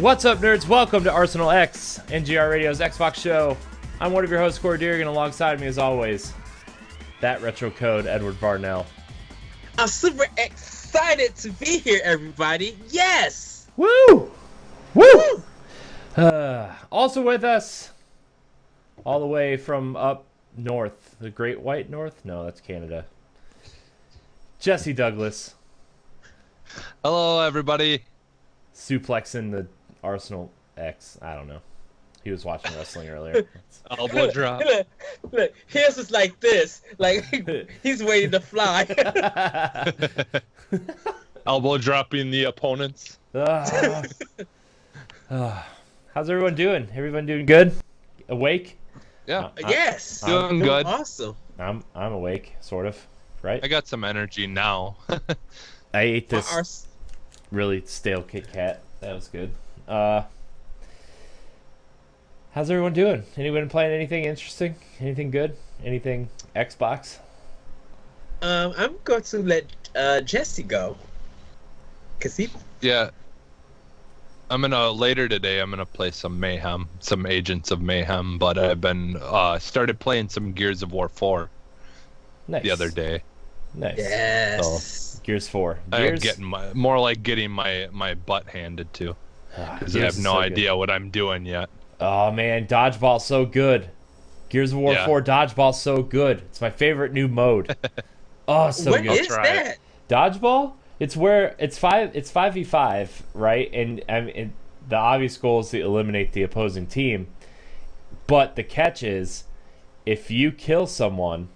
What's up, nerds? Welcome to Arsenal X, NGR Radio's Xbox show. I'm one of your hosts, Corey Deering, and alongside me, as always, that retro code, Edward Barnell. I'm super excited to be here, everybody. Yes! Woo! Woo! Uh, also with us, all the way from up north, the Great White North? No, that's Canada. Jesse Douglas, Hello, everybody. suplexing the Arsenal X. I don't know. He was watching wrestling earlier. Elbow drop. Look, look, his is like this. Like, he's waiting to fly. Elbow dropping the opponents. Ah. Ah. How's everyone doing? Everyone doing good? Awake? Yeah, Uh, yes. doing Doing good. Awesome. I'm I'm awake, sort of. Right? I got some energy now. I ate this really stale Kit Kat. That was good. Uh, how's everyone doing? Anyone playing anything interesting? Anything good? Anything Xbox? Um, I'm going to let uh, Jesse go. Cause he, yeah. I'm gonna later today. I'm gonna play some Mayhem, some Agents of Mayhem. But I've been uh started playing some Gears of War 4 Nice. the other day. Nice. yes. Gears Four. I'm Gears. getting my more like getting my my butt handed to Ah, because I have no so good. idea what I'm doing yet. Oh man, dodgeball so good. Gears of War Yeah. 4 dodgeball so good. It's my favorite new mode. oh, so What good. is try that? Dodgeball? It's where it's five. It's five v five, right? And I mean, the obvious goal is to eliminate the opposing team. But the catch is, if you kill someone,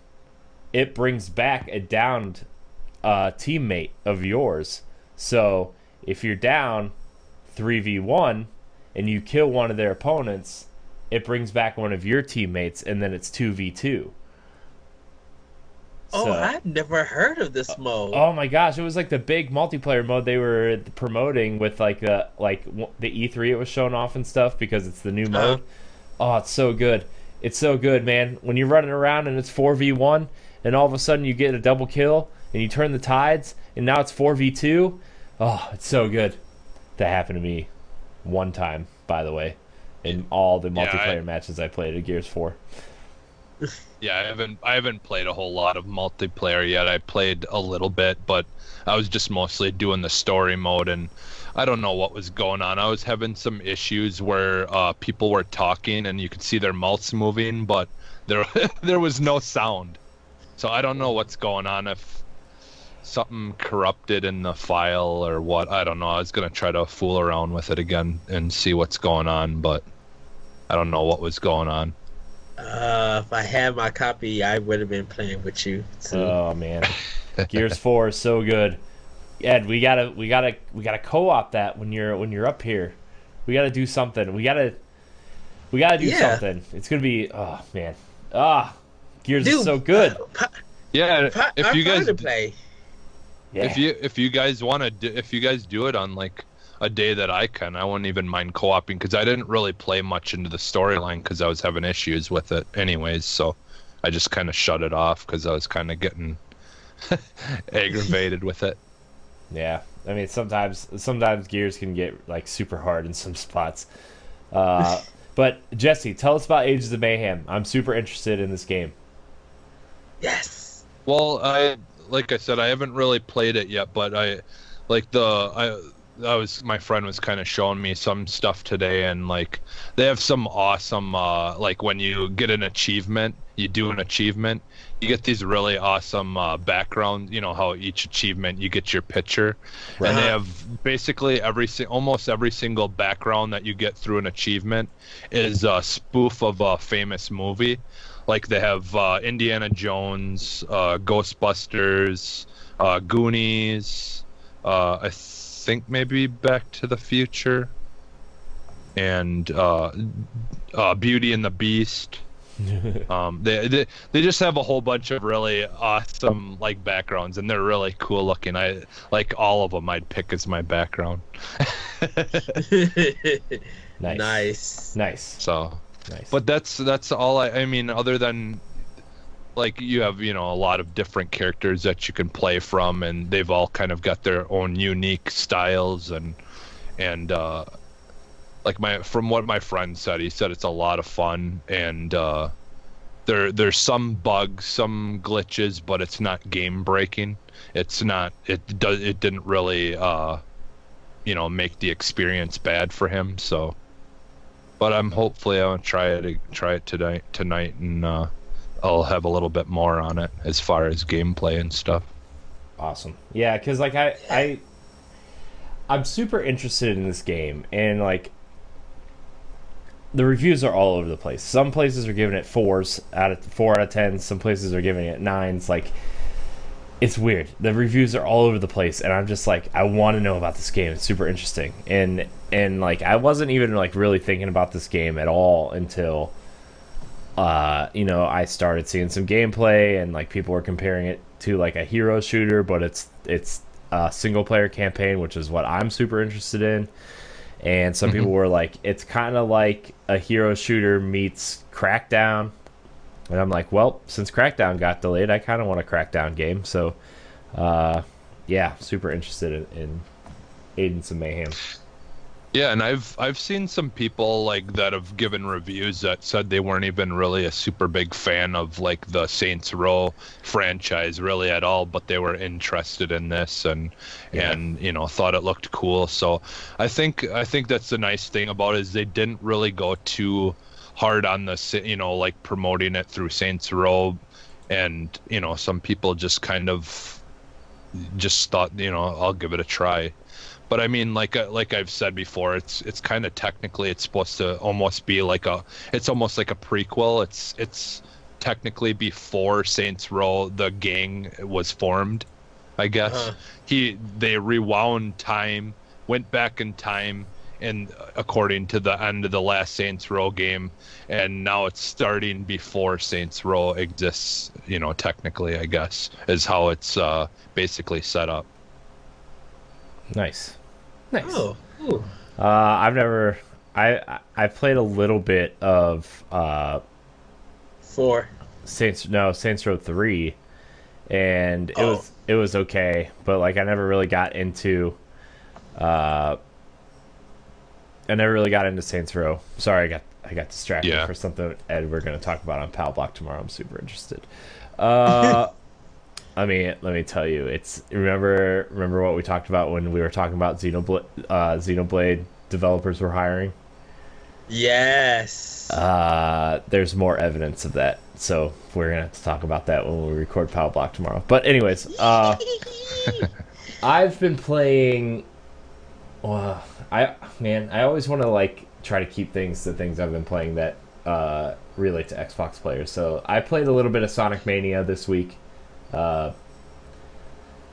it brings back a downed uh, teammate of yours. So if you're down three v one, and you kill one of their opponents, it brings back one of your teammates, and then it's two v two. Oh, So- I've never heard of this mode. Oh my gosh, it was like the big multiplayer mode they were promoting with like the like the E3 it was shown off and stuff because it's the new uh-huh. mode. Oh, it's so good. It's so good, man. When you're running around and it's 4v1 and all of a sudden you get a double kill and you turn the tides and now it's 4v2. Oh, it's so good. That happened to me one time, by the way, in all the Yeah, I- multiplayer matches I played at Gears 4. Yeah, I haven't I haven't played a whole lot of multiplayer yet. I played a little bit, but I was just mostly doing the story mode and I don't know what was going on. I was having some issues where uh, people were talking and you could see their mouths moving, but there there was no sound. So I don't know what's going on if something corrupted in the file or what. I don't know. I was gonna try to fool around with it again and see what's going on, but I don't know what was going on. Uh, if I had my copy, I would have been playing with you. Too. Oh man, Gears Four is so good. Ed, we gotta, we gotta, we gotta co-op that when you're when you're up here. We gotta do something. We gotta, we gotta do Yeah. something. It's gonna be, oh man, ah, Gears Dude, is so good. uh, pa- Yeah, pa- if I'm you guys to play. Yeah. if you if you guys want to do, if you guys do it on like a day that I can, I wouldn't even mind co-oping because I didn't really play much into the storyline because I was having issues with it anyways. So I just kind of shut it off because I was kind of getting aggravated with it. Yeah, I mean sometimes sometimes gears can get like super hard in some spots. Uh, but Jesse, tell us about Agents of Mayhem. I'm super interested in this game. Yes. Well, I like I said, I haven't really played it yet, but I like the I I was my friend was kind of showing me some stuff today, and like they have some awesome uh like when you get an achievement, you do an achievement, you get these really awesome uh, background. You know how each achievement you get your picture, and they have basically every almost every single background that you get through an achievement is a spoof of a famous movie. Like they have uh, Indiana Jones, uh, Ghostbusters, uh, Goonies, uh, I think maybe Back to the Future, and uh, uh, Beauty and the Beast. um, they, they they just have a whole bunch of really awesome like backgrounds, and they're really cool looking. I like all of them. I'd pick as my background. Nice. nice. Nice. So, Nice. but that's that's all I. I mean, other than like you have you know a lot of different characters that you can play from, and they've all kind of got their own unique styles and and uh, like my from what my friend said, he said it's a lot of fun and. Uh, there, there's some bugs, some glitches, but it's not game breaking. It's not. It does. It didn't really, uh, you know, make the experience bad for him. So, but I'm hopefully I'll try it try it tonight tonight and uh, I'll have a little bit more on it as far as gameplay and stuff. Awesome. Yeah, because like I, I, I'm super interested in this game, and like the reviews are all over the place. Some places are giving it fours out of four out of ten. Some places are giving it nines. Like it's weird. The reviews are all over the place, and I'm just like, I want to know about this game. It's super interesting, and and like I wasn't even like really thinking about this game at all until uh, you know, I started seeing some gameplay and like people were comparing it to like a hero shooter, but it's it's a single player campaign, which is what I'm super interested in. And some people were like, it's kind of like a hero shooter meets Crackdown. And I'm like, well, since Crackdown got delayed, I kind of want a Crackdown game. So, uh, yeah, super interested in, in some mayhem. Yeah, and I've I've seen some people like that have given reviews that said they weren't even really a super big fan of like the Saints Row franchise really at all, but they were interested in this and Yeah. and you know thought it looked cool. So I think I think that's the nice thing about it is they didn't really go too hard on the you know like promoting it through Saints Row, and you know some people just kind of just thought you know I'll give it a try but I mean, like uh, like I've said before, it's it's kind of technically it's supposed to almost be like a it's almost like a prequel. It's it's technically before Saints Row the gang was formed, I guess. Uh-huh. He they rewound time, went back in time, and according to the end of the last Saints Row game, and now it's starting before Saints Row exists. You know, technically, I guess is how it's uh, basically set up. Nice. Nice. Oh. Ooh. Uh, I've never. I I- I played a little bit of uh, Four. Saints. No, Saints Row three, and it Oh. was it was okay, but like I never really got into. Uh, I never really got into Saints Row. Sorry, I got I got distracted Yeah. for something Ed we're going to talk about on Power Block tomorrow. I'm super interested. Uh, I mean, let me tell you, it's remember remember what we talked about when we were talking about Xenoblade uh, Xenoblade developers were hiring. Yes. Uh, there's more evidence of that, so we're gonna have to talk about that when we record Power Block tomorrow. But anyways, uh, I've been playing. Well, I man, I always want to like try to keep things the things I've been playing that uh, relate to Xbox players. So I played a little bit of Sonic Mania this week. Uh,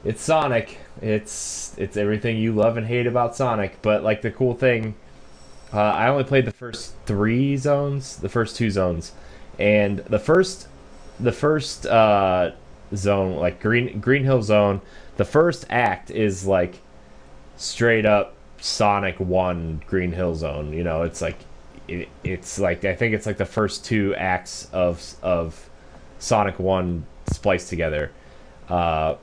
it's Sonic. It's it's everything you love and hate about Sonic. But like the cool thing, uh, I only played the first three zones, the first two zones, and the first the first uh, zone, like Green Green Hill Zone, the first act is like straight up Sonic One Green Hill Zone. You know, it's like it, it's like I think it's like the first two acts of of Sonic One spliced together. Uh,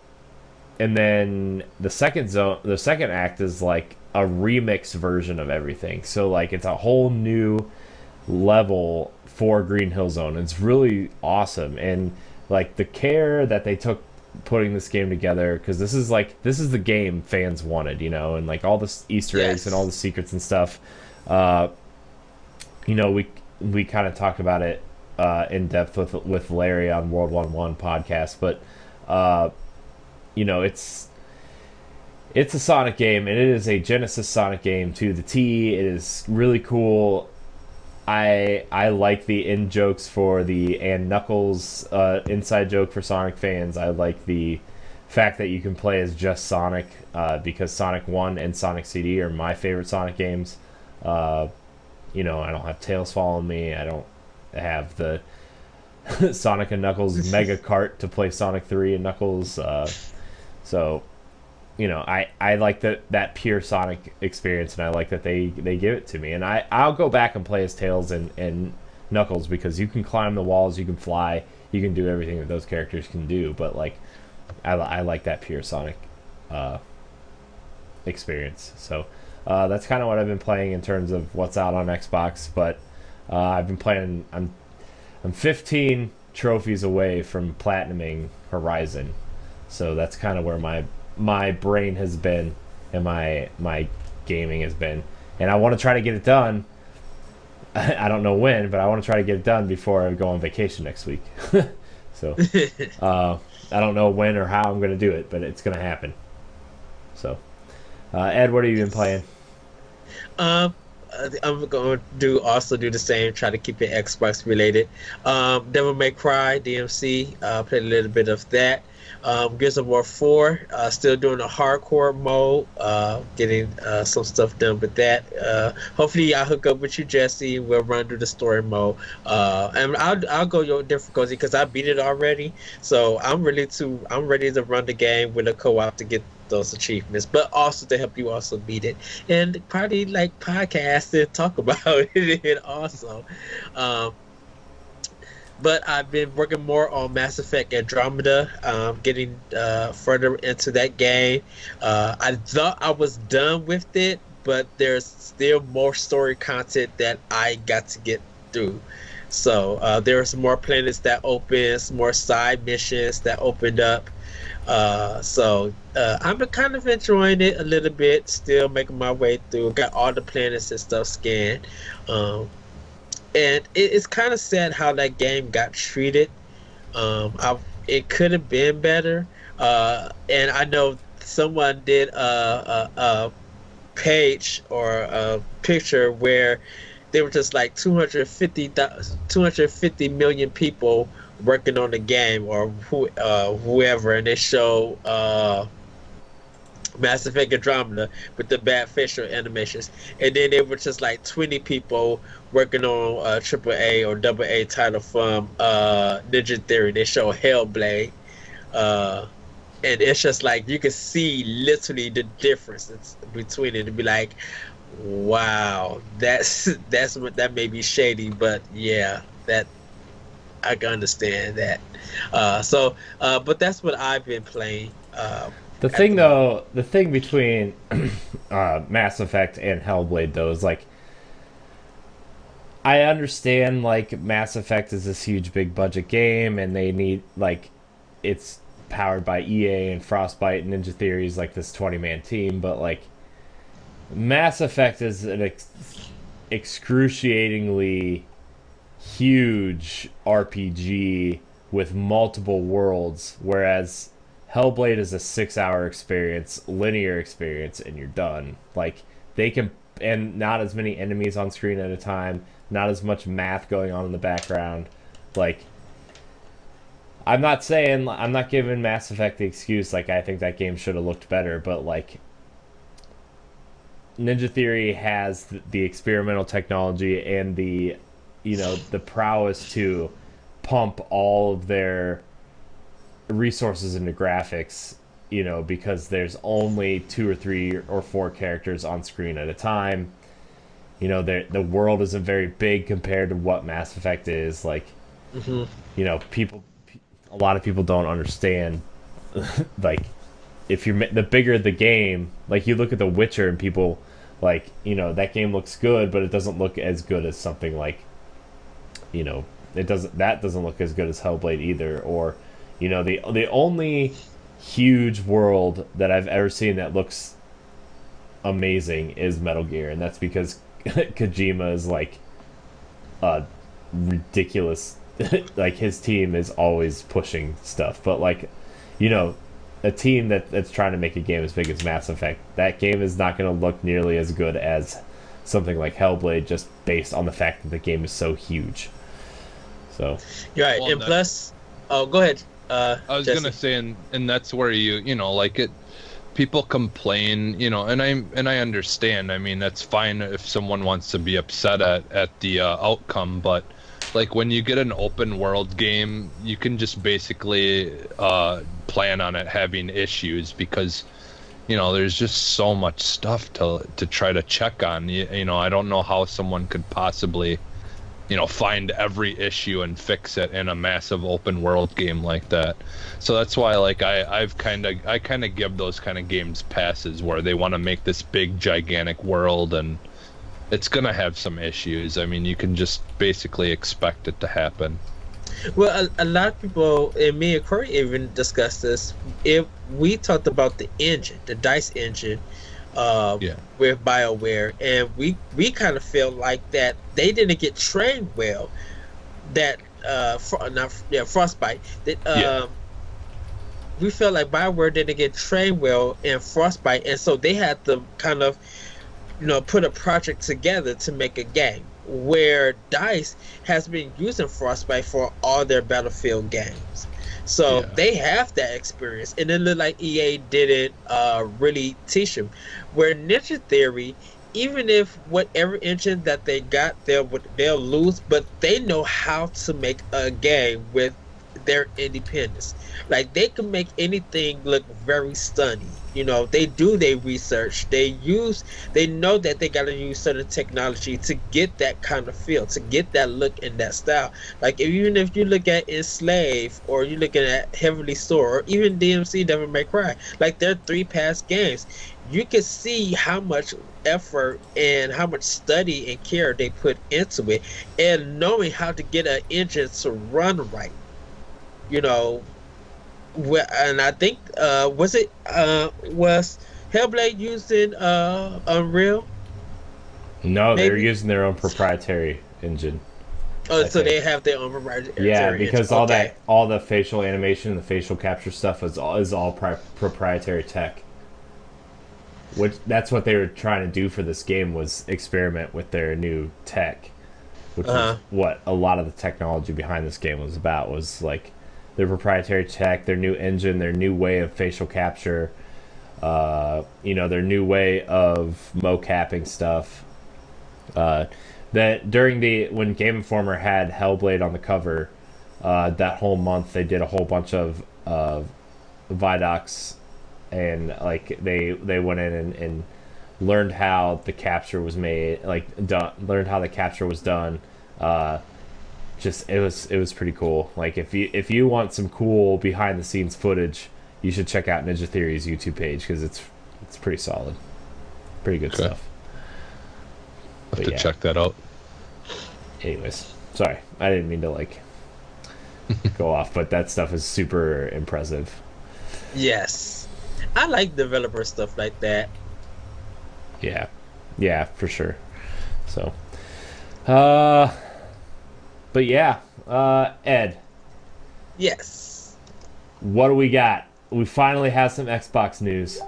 and then the second zone, the second act is like a remix version of everything. So like it's a whole new level for Green Hill Zone. It's really awesome, and like the care that they took putting this game together because this is like this is the game fans wanted, you know, and like all the Easter eggs Yes. and all the secrets and stuff. Uh, you know, we we kind of talked about it uh, in depth with with Larry on World One One podcast, but uh, you know, it's it's a Sonic game, and it is a Genesis Sonic game to the T. It is really cool. I I like the in jokes for the and Knuckles uh, inside joke for Sonic fans. I like the fact that you can play as just Sonic uh, because Sonic One and Sonic CD are my favorite Sonic games. Uh, you know, I don't have Tails following me. I don't have the Sonic and Knuckles Mega Cart to play Sonic Three and Knuckles. Uh, so, you know, I, I like that that pure Sonic experience, and I like that they, they give it to me. And I I'll go back and play as Tails and and Knuckles because you can climb the walls, you can fly, you can do everything that those characters can do. But like, I, I like that pure Sonic uh, experience. So uh, that's kind of what I've been playing in terms of what's out on Xbox. But uh, I've been playing. I'm I'm 15 trophies away from platinuming Horizon, so that's kind of where my my brain has been and my my gaming has been, and I want to try to get it done. I don't know when, but I want to try to get it done before I go on vacation next week. so uh, I don't know when or how I'm going to do it, but it's going to happen. So, uh, Ed, what have you been playing? Um, I'm to do also do the same. Try to keep it Xbox related. Um, Devil May Cry DMC. Uh, played a little bit of that. Um, Gears of War 4, uh, still doing a hardcore mode, uh, getting uh, some stuff done with that. Uh, hopefully, I'll hook up with you, Jesse. We'll run through the story mode, uh, and I'll I'll go your difficulty because I beat it already. So I'm ready to I'm ready to run the game with a co-op to get those achievements, but also to help you also beat it and probably like podcast and talk about it also. Um, but I've been working more on Mass Effect Andromeda, um, getting uh, further into that game. Uh, I thought I was done with it, but there's still more story content that I got to get through. So uh, there's more planets that open, more side missions that opened up. Uh, so uh, I'm kind of enjoying it a little bit. Still making my way through. Got all the planets and stuff scanned. Um, and it, it's kind of sad how that game got treated. Um, I, it could have been better. Uh, and I know someone did a, a, a page or a picture where they were just like 250, 250 million people working on the game or who, uh, whoever, and they show uh, Mass Effect Andromeda with the bad facial animations, and then they were just like 20 people working on a triple A or double A title from uh, Ninja Theory. They show Hellblade, uh, and it's just like you can see literally the difference between it. To be like, wow, that's that's what that may be shady, but yeah, that I can understand that. Uh, so, uh, but that's what I've been playing. Uh, the thing, the though, the thing between uh, Mass Effect and Hellblade, though, is like I understand like Mass Effect is this huge, big budget game, and they need like it's powered by EA and Frostbite and Ninja Theory's, like this twenty man team, but like Mass Effect is an ex- excruciatingly huge RPG with multiple worlds, whereas Hellblade is a six hour experience, linear experience, and you're done. Like they can, and not as many enemies on screen at a time, not as much math going on in the background. Like, I'm not saying I'm not giving Mass Effect the excuse. Like I think that game should have looked better, but like Ninja Theory has the experimental technology and the you know the prowess to pump all of their resources into graphics you know because there's only two or three or four characters on screen at a time you know the world isn't very big compared to what mass effect is like mm-hmm. you know people a lot of people don't understand like if you're the bigger the game like you look at the witcher and people like you know that game looks good but it doesn't look as good as something like you know it doesn't that doesn't look as good as Hellblade either. Or you know the the only huge world that I've ever seen that looks amazing is Metal Gear, and that's because Kojima is like a ridiculous. like his team is always pushing stuff, but like you know a team that, that's trying to make a game as big as Mass Effect, that game is not going to look nearly as good as something like Hellblade just based on the fact that the game is so huge. So you're right, well, and plus, oh, go ahead. Uh, I was Jesse. gonna say, and and that's where you you know like it. People complain, you know, and I and I understand. I mean, that's fine if someone wants to be upset at at the uh, outcome, but like when you get an open world game, you can just basically uh, plan on it having issues because you know there's just so much stuff to to try to check on. You, you know, I don't know how someone could possibly you know find every issue and fix it in a massive open world game like that. So that's why like I I've kind of I kind of give those kind of games passes where they want to make this big gigantic world and it's gonna have some issues. I mean, you can just basically expect it to happen. Well, a, a lot of people, and me and Corey even discussed this. If we talked about the engine, the Dice engine, uh, Yeah. with BioWare, and we we kind of feel like that they didn't get trained well. That uh, fro- not yeah, Frostbite. That um, Yeah. we felt like BioWare didn't get trained well in Frostbite, and so they had to kind of, you know, put a project together to make a game. Where Dice has been using Frostbite for all their Battlefield games, so Yeah. they have that experience, and it looked like EA didn't uh, really teach them. Where Ninja Theory, even if whatever engine that they got, they'll they'll lose, but they know how to make a game with their independence. Like they can make anything look very stunning. You know, they do their research. They use, they know that they got to use certain technology to get that kind of feel, to get that look and that style. Like even if you look at Enslave or you're looking at Heavenly Sword or even DMC Devil May Cry, like they're three past games, you can see how much effort and how much study and care they put into it, and knowing how to get an engine to run right. You know, and I think uh, was it uh, was Hellblade using uh, Unreal? No, they're using their own proprietary engine. Oh, I so think. they have their own proprietary. Yeah, engine. because all Okay. that, all the facial animation, the facial capture stuff is all is all pri- proprietary tech. Which that's what they were trying to do for this game was experiment with their new tech, which Uh-huh. is what a lot of the technology behind this game was about. Was like their proprietary tech, their new engine, their new way of facial capture, uh, you know, their new way of mocapping stuff. Uh, that during the when Game Informer had Hellblade on the cover, uh, that whole month they did a whole bunch of uh, Vidocs, and like they they went in and, and learned how the capture was made, like done, learned how the capture was done. Uh, just it was it was pretty cool. Like if you if you want some cool behind the scenes footage, you should check out Ninja Theory's YouTube page because it's it's pretty solid, pretty good Okay. stuff. Have But to yeah. check that out. Anyways, sorry, I didn't mean to like go off, but that stuff is super impressive. Yes, I like developer stuff like that. Yeah, yeah, for sure. So, uh, but yeah, uh, Ed, Yes. what do we got? We finally have some Xbox news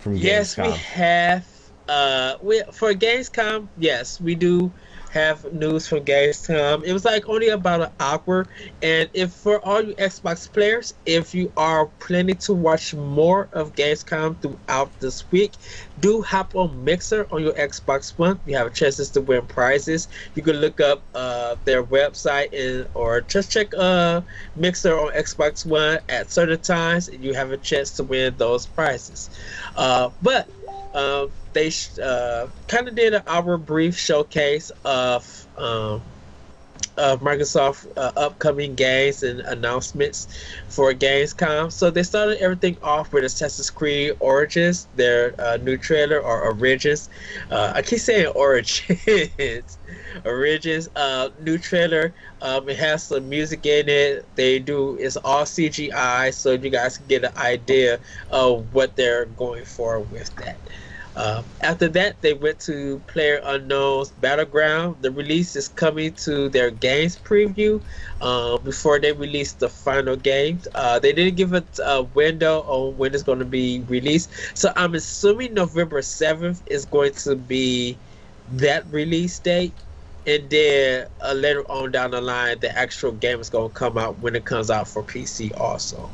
from Gamescom. Yes, we have. Uh, we for Gamescom. Yes, we do have news from Gamescom. It was like only about an hour, and if for all you Xbox players, if you are planning to watch more of Gamescom throughout this week, do hop on Mixer on your Xbox One. You have chances to win prizes. You can look up uh, their website and or just check uh, Mixer on Xbox One at certain times, and you have a chance to win those prizes. Uh, but uh, they uh, kind of did an hour brief showcase of um, of Microsoft uh, upcoming games and announcements for Gamescom. So they started everything off with Assassin's Creed Origins, their uh, new trailer or Origins. Uh, I keep saying Origins. Origins, uh, new trailer. Um, it has some music in it. They do it's all CGI, so you guys can get an idea of what they're going for with that. Um, after that, they went to Player Unknown's Battleground. The release is coming to their games preview um, before they release the final game. Uh, they didn't give a, a window on when it's going to be released, so I'm assuming November 7th is going to be that release date. And then uh, later on down the line, the actual game is going to come out when it comes out for PC also.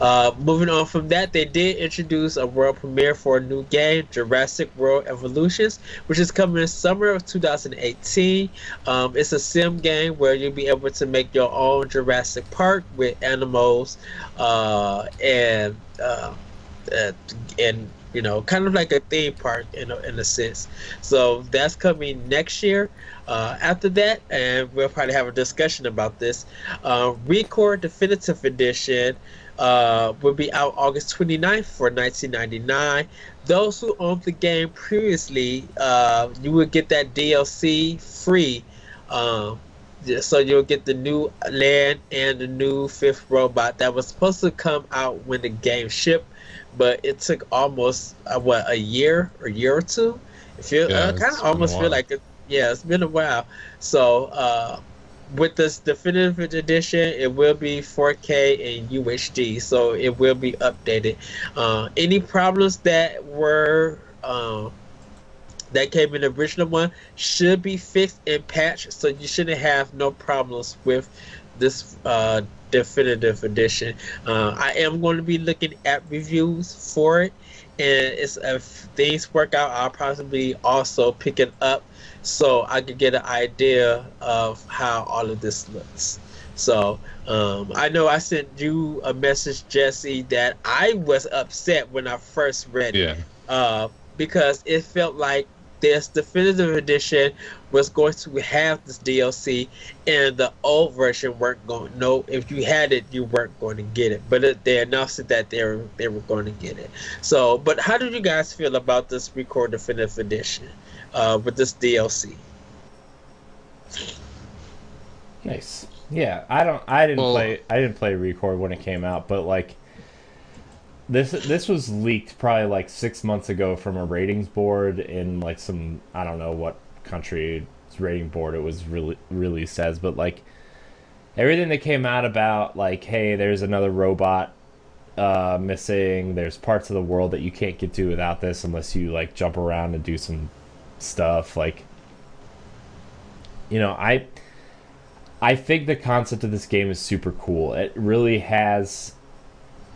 Uh, moving on from that, they did introduce a world premiere for a new game, Jurassic World Evolutions, which is coming in summer of 2018. Um, it's a sim game where you'll be able to make your own Jurassic Park with animals uh, and uh, and you know, kind of like a theme park in a, in a sense. So that's coming next year. Uh, after that, and we'll probably have a discussion about this. Uh, ReCore Definitive Edition uh, will be out August 29th for 1999. Those who owned the game previously, uh, you will get that DLC free. Um, so you'll get the new land and the new fifth robot that was supposed to come out when the game shipped but it took almost uh, what a year or year or two. It feel yeah, uh, kind of almost feel like it, yeah, it's been a while. So uh, with this definitive edition, it will be 4K and UHD, so it will be updated. Uh, any problems that were um, that came in the original one should be fixed and patched, so you shouldn't have no problems with this uh, definitive edition. Uh, I am going to be looking at reviews for it, and if things work out, I'll probably also pick it up so I could get an idea of how all of this looks. So um, I know I sent you a message, Jesse, that I was upset when I first read yeah. it uh, because it felt like this definitive edition was going to have this DLC, and the old version weren't going. No, if you had it, you weren't going to get it. But it, they announced that they were they were going to get it. So, but how did you guys feel about this ReCore definitive edition uh, with this DLC? Nice. Yeah, I don't. I didn't well, play. I didn't play ReCore when it came out, but like this this was leaked probably like six months ago from a ratings board in like some I don't know what country's rating board it was really released as, but like everything that came out about like hey there's another robot uh, missing there's parts of the world that you can't get to without this unless you like jump around and do some stuff like you know i i think the concept of this game is super cool it really has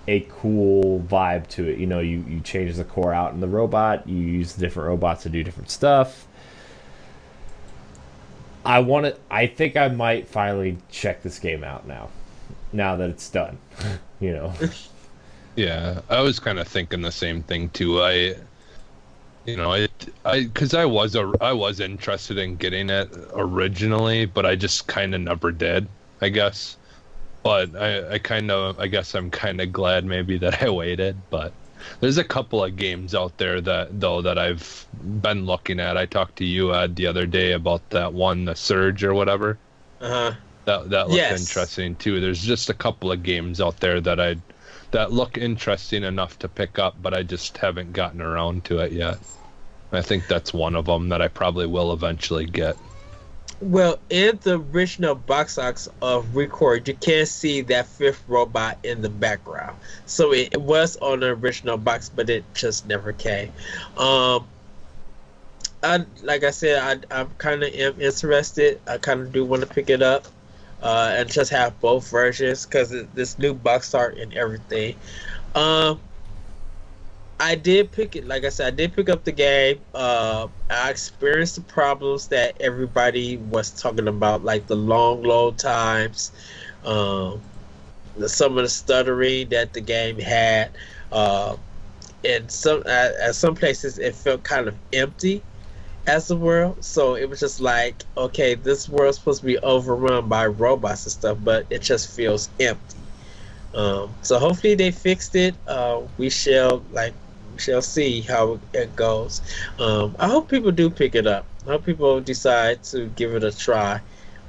a cool vibe to it. You know, you, you change the core out in the robot, you use the different robots to do different stuff. I want to. I think I might finally check this game out now. Now that it's done, you know. Yeah, I was kind of thinking the same thing too. I, you know, I, I, because I was a, I was interested in getting it originally, but I just kind of never did. I guess but I, I kind of, I guess I'm kind of glad maybe that I waited. But there's a couple of games out there that though that I've been looking at. I talked to you Ed the other day about that one, the Surge or whatever. Uh huh. That that looked yes. interesting too. There's just a couple of games out there that I that look interesting enough to pick up, but I just haven't gotten around to it yet. I think that's one of them that I probably will eventually get. Well, in the original box art of ReCore, you can see that fifth robot in the background. So it, was on the original box, but it just never came. Um, I like I said, I, I'm kind of am interested. I kind of do want to pick it up uh, and just have both versions because this new box art and everything. Um, I did pick it. Like I said, I did pick up the game. Uh, I experienced the problems that everybody was talking about, like the long load times, um, the, some of the stuttering that the game had. Uh, and some at, at some places, it felt kind of empty as a world. So it was just like, okay, this world's supposed to be overrun by robots and stuff, but it just feels empty. Um, so hopefully they fixed it. Uh, we shall like shall see how it goes. Um, I hope people do pick it up. I hope people decide to give it a try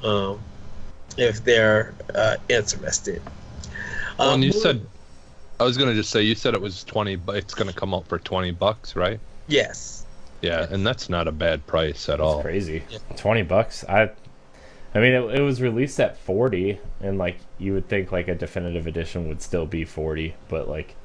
um, if they're uh, interested. Well, and you um, said, I was gonna just say, you said it was twenty, but it's gonna come out for twenty bucks, right? Yes. Yeah, and that's not a bad price at all. Crazy, yeah. twenty bucks. I, I mean, it, it was released at forty, and like you would think like a definitive edition would still be forty, but like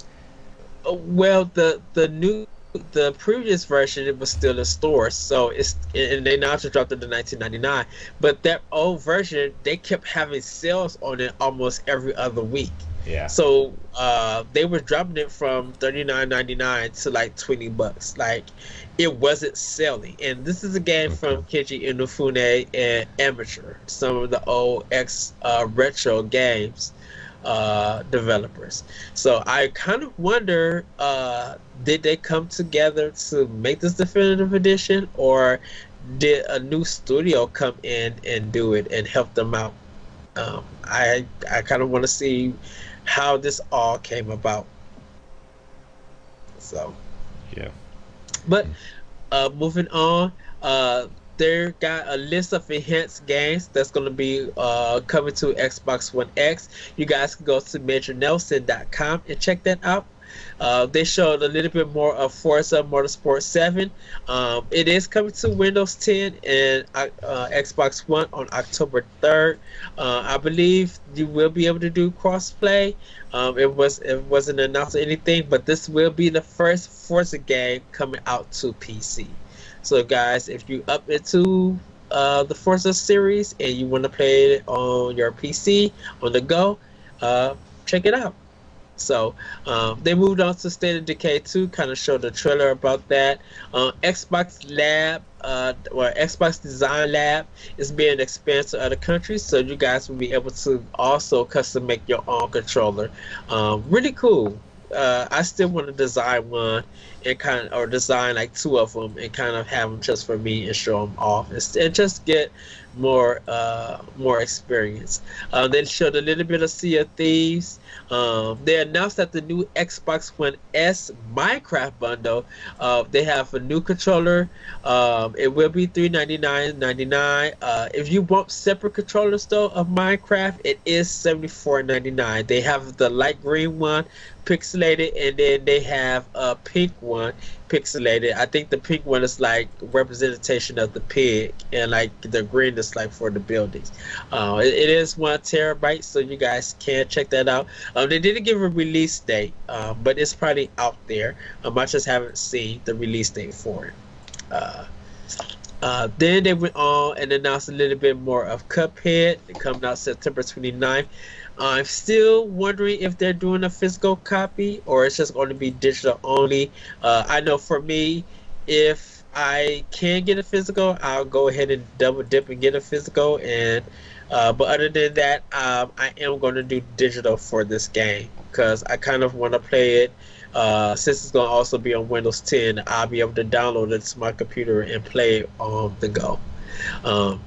well, the the new the previous version, it was still in stores. So it's and they now just dropped it to 1999. But that old version, they kept having sales on it almost every other week. Yeah. So uh, they were dropping it from thirty nine ninety nine to like twenty bucks. Like it wasn't selling. And this is a game okay. from Keiji Inafune and Armature, some of the old X uh, retro games uh, developers. So I kind of wonder, uh, did they come together to make this definitive edition, or did a new studio come in and do it and help them out? Um, I I kind of want to see how this all came about. So, yeah. But uh, moving on, uh, they got a list of enhanced games that's going to be uh, coming to Xbox One X. You guys can go to MajorNelson.com and check that out. Uh, they showed a little bit more of Forza Motorsport 7. Um, it is coming to Windows 10 and uh, Xbox One on October 3rd. Uh, I believe you will be able to do crossplay. Um, it was it wasn't announced anything, but this will be the first Forza game coming out to PC. So, guys, if you up into uh, the Forza series and you want to play it on your PC on the go, uh, check it out. So um, they moved on to State of Decay 2, kind of showed a trailer about that. Uh, Xbox Lab, uh, or Xbox Design Lab, is being expanded to other countries, so you guys will be able to also custom make your own controller. Um, really cool. Uh, I still want to design one and kind of, or design like two of them and kind of have them just for me and show them off and, and just get more uh, more experience. Uh, they showed a little bit of Sea of Thieves. Um, they announced that the new Xbox One S Minecraft bundle, uh, they have a new controller. Um, it will be three ninety nine ninety nine. Uh, if you want separate controllers though of Minecraft, it is seventy four ninety nine. They have the light green one, pixelated, and then they have a pink one pixelated. I think the pink one is like representation of the pig, and like the green is like for the buildings. Uh, it, it is one terabyte, so you guys can check that out. Um, they didn't give a release date, uh, but it's probably out there. Um, I just haven't seen the release date for it. Uh, uh, then they went on and announced a little bit more of Cuphead. Coming out September 29th. I'm still wondering if they're doing a physical copy or it's just going to be digital only. Uh, I know for me, if I can get a physical, I'll go ahead and double dip and get a physical. And uh, but other than that, um, I am going to do digital for this game because I kind of want to play it. Uh, since it's going to also be on Windows 10, I'll be able to download it to my computer and play it on the go. Um,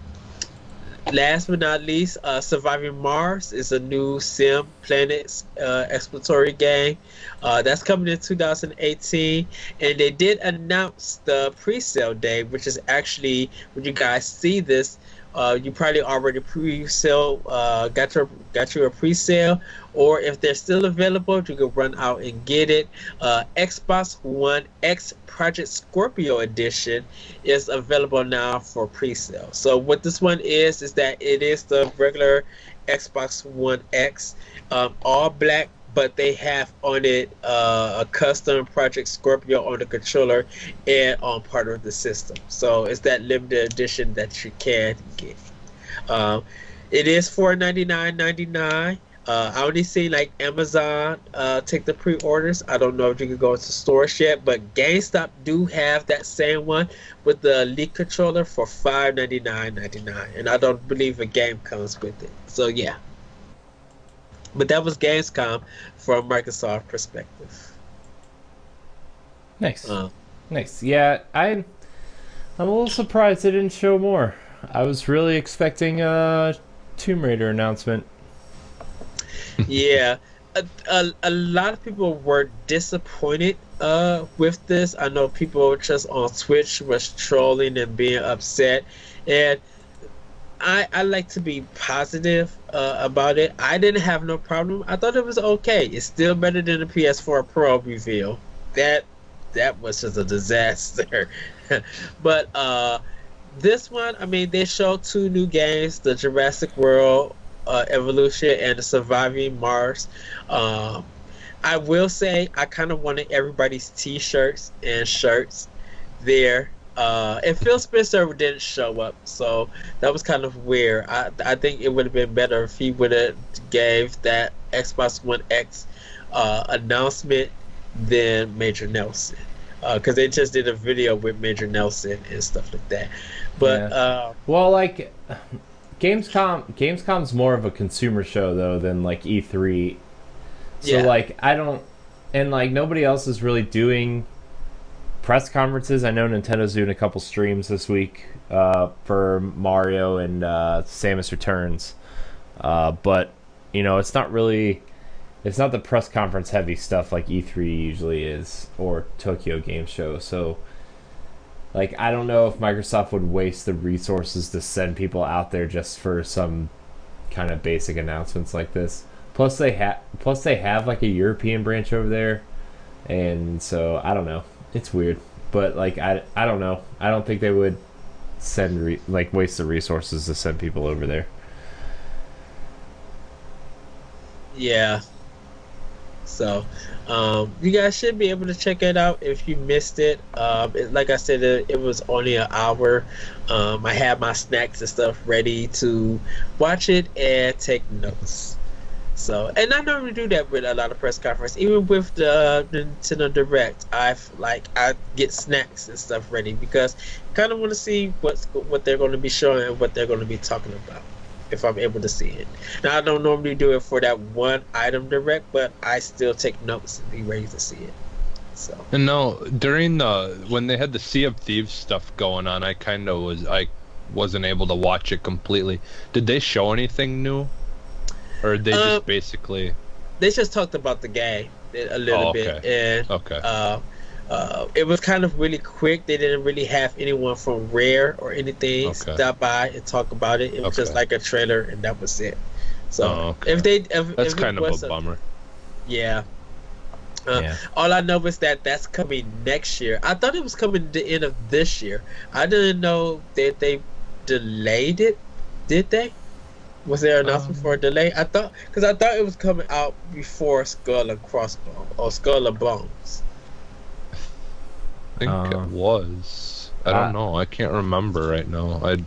last but not least, uh, Surviving Mars is a new sim planet uh, exploratory game uh, that's coming in 2018, and they did announce the pre-sale day, which is actually when you guys see this, uh, you probably already pre-sale uh, got your got your pre-sale, or if they're still available, you can run out and get it. Uh, Xbox One X Project Scorpio Edition is available now for pre-sale. So what this one is is that it is the regular Xbox One X, um, all black but they have on it uh, a custom Project Scorpio on the controller and on part of the system. So it's that limited edition that you can get. Um, it is four ninety nine ninety nine. Uh, I only seen like Amazon uh, take the pre-orders. I don't know if you can go into stores yet, but GameStop do have that same one with the Elite controller for five ninety nine ninety nine, and I don't believe a game comes with it. So yeah. But that was Gamescom from Microsoft perspective. Nice. Uh, nice. Yeah, I I'm a little surprised they didn't show more. I was really expecting a Tomb Raider announcement. yeah. A, a, a, lot of people were disappointed uh, with this. I know people just on Twitch was trolling and being upset. And I, I like to be positive uh, about it. I didn't have no problem. I thought it was okay. It's still better than the PS4 Pro reveal. That that was just a disaster. but uh, this one, I mean, they showed two new games: the Jurassic World uh, Evolution and the Surviving Mars. Um, I will say I kind of wanted everybody's T-shirts and shirts there. Uh, and Phil Spencer didn't show up, so that was kind of weird. I I think it would have been better if he would have gave that Xbox One X uh, announcement than Major Nelson, because uh, they just did a video with Major Nelson and stuff like that. But Yeah. uh, Well, like Gamescom, Gamescom's more of a consumer show though than like E3. So Yeah. like I don't, and like nobody else is really doing press conferences. I know Nintendo's doing a couple streams this week uh, for Mario and uh, Samus Returns, uh, but you know it's not really. It's not the press conference heavy stuff like E3 usually is or Tokyo Game Show. So like I don't know if Microsoft would waste the resources to send people out there just for some kind of basic announcements like this. Plus they have plus they have like a European branch over there, and so I don't know. It's weird, but like I, I don't know. I don't think they would send re- like waste the resources to send people over there. Yeah. So, um, you guys should be able to check it out if you missed it. Um, it, like I said, it, it was only an hour. Um, I had my snacks and stuff ready to watch it and take notes. So, and I normally do that with a lot of press conference, even with the, Nintendo Direct. I've like I get snacks and stuff ready because kind of want to see what's what they're going to be showing and what they're going to be talking about if I'm able to see it. Now I don't normally do it for that one item direct, but I still take notes and be ready to see it. So And no, during the when they had the Sea of Thieves stuff going on, I kind of was I wasn't able to watch it completely. Did they show anything new, or they Uh, just basically they just talked about the game a little Oh, bit, and okay? uh, uh, it was kind of really quick. They didn't really have anyone from Rare or anything Okay. stop by and talk about it. It was just like a trailer, and that was it. So Oh, okay. if they, if, That's if kind of a bummer. Yeah. Uh, Yeah. All I know is that that's coming next year. I thought it was coming the end of this year. I didn't know that they delayed it. Did they? Was there an announcement Um, for a delay? I thought because I thought it was coming out before Skull and Crossbones or Skull and Bones. I think Uh, it was. I don't uh, know. I can't remember right now. I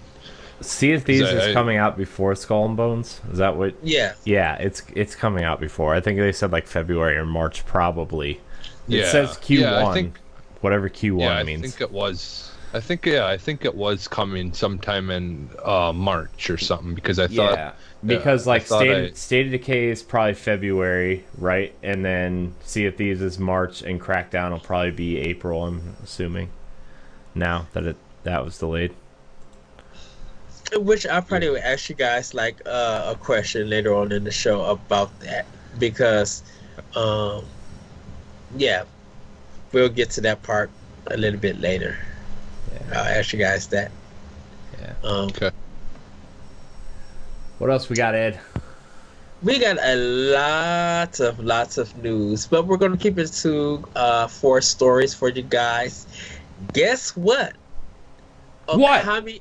Sea of Thieves I- is I- coming out before Skull and Bones. Is that what? Yeah. Yeah, it's it's coming out before. I think they said like February or March probably. It Yeah. says Q1, Yeah, I think- whatever Q1 means. yeah, I means. think it was. I think yeah, I think it was coming sometime in uh, March or something because I thought yeah, because like State, I- State of Decay is probably February, right? And then Sea of Thieves is March, and Crackdown will probably be April. I'm assuming. Now that it that was delayed. Which I probably will ask you guys like uh, a question later on in the show about that because, um, yeah, we'll get to that part a little bit later. Yeah. I'll ask you guys that. Yeah. Um, okay. What else we got, Ed? we got a lot of lots of news, but we're gonna keep it to uh, four stories for you guys. Guess what? What? Okami,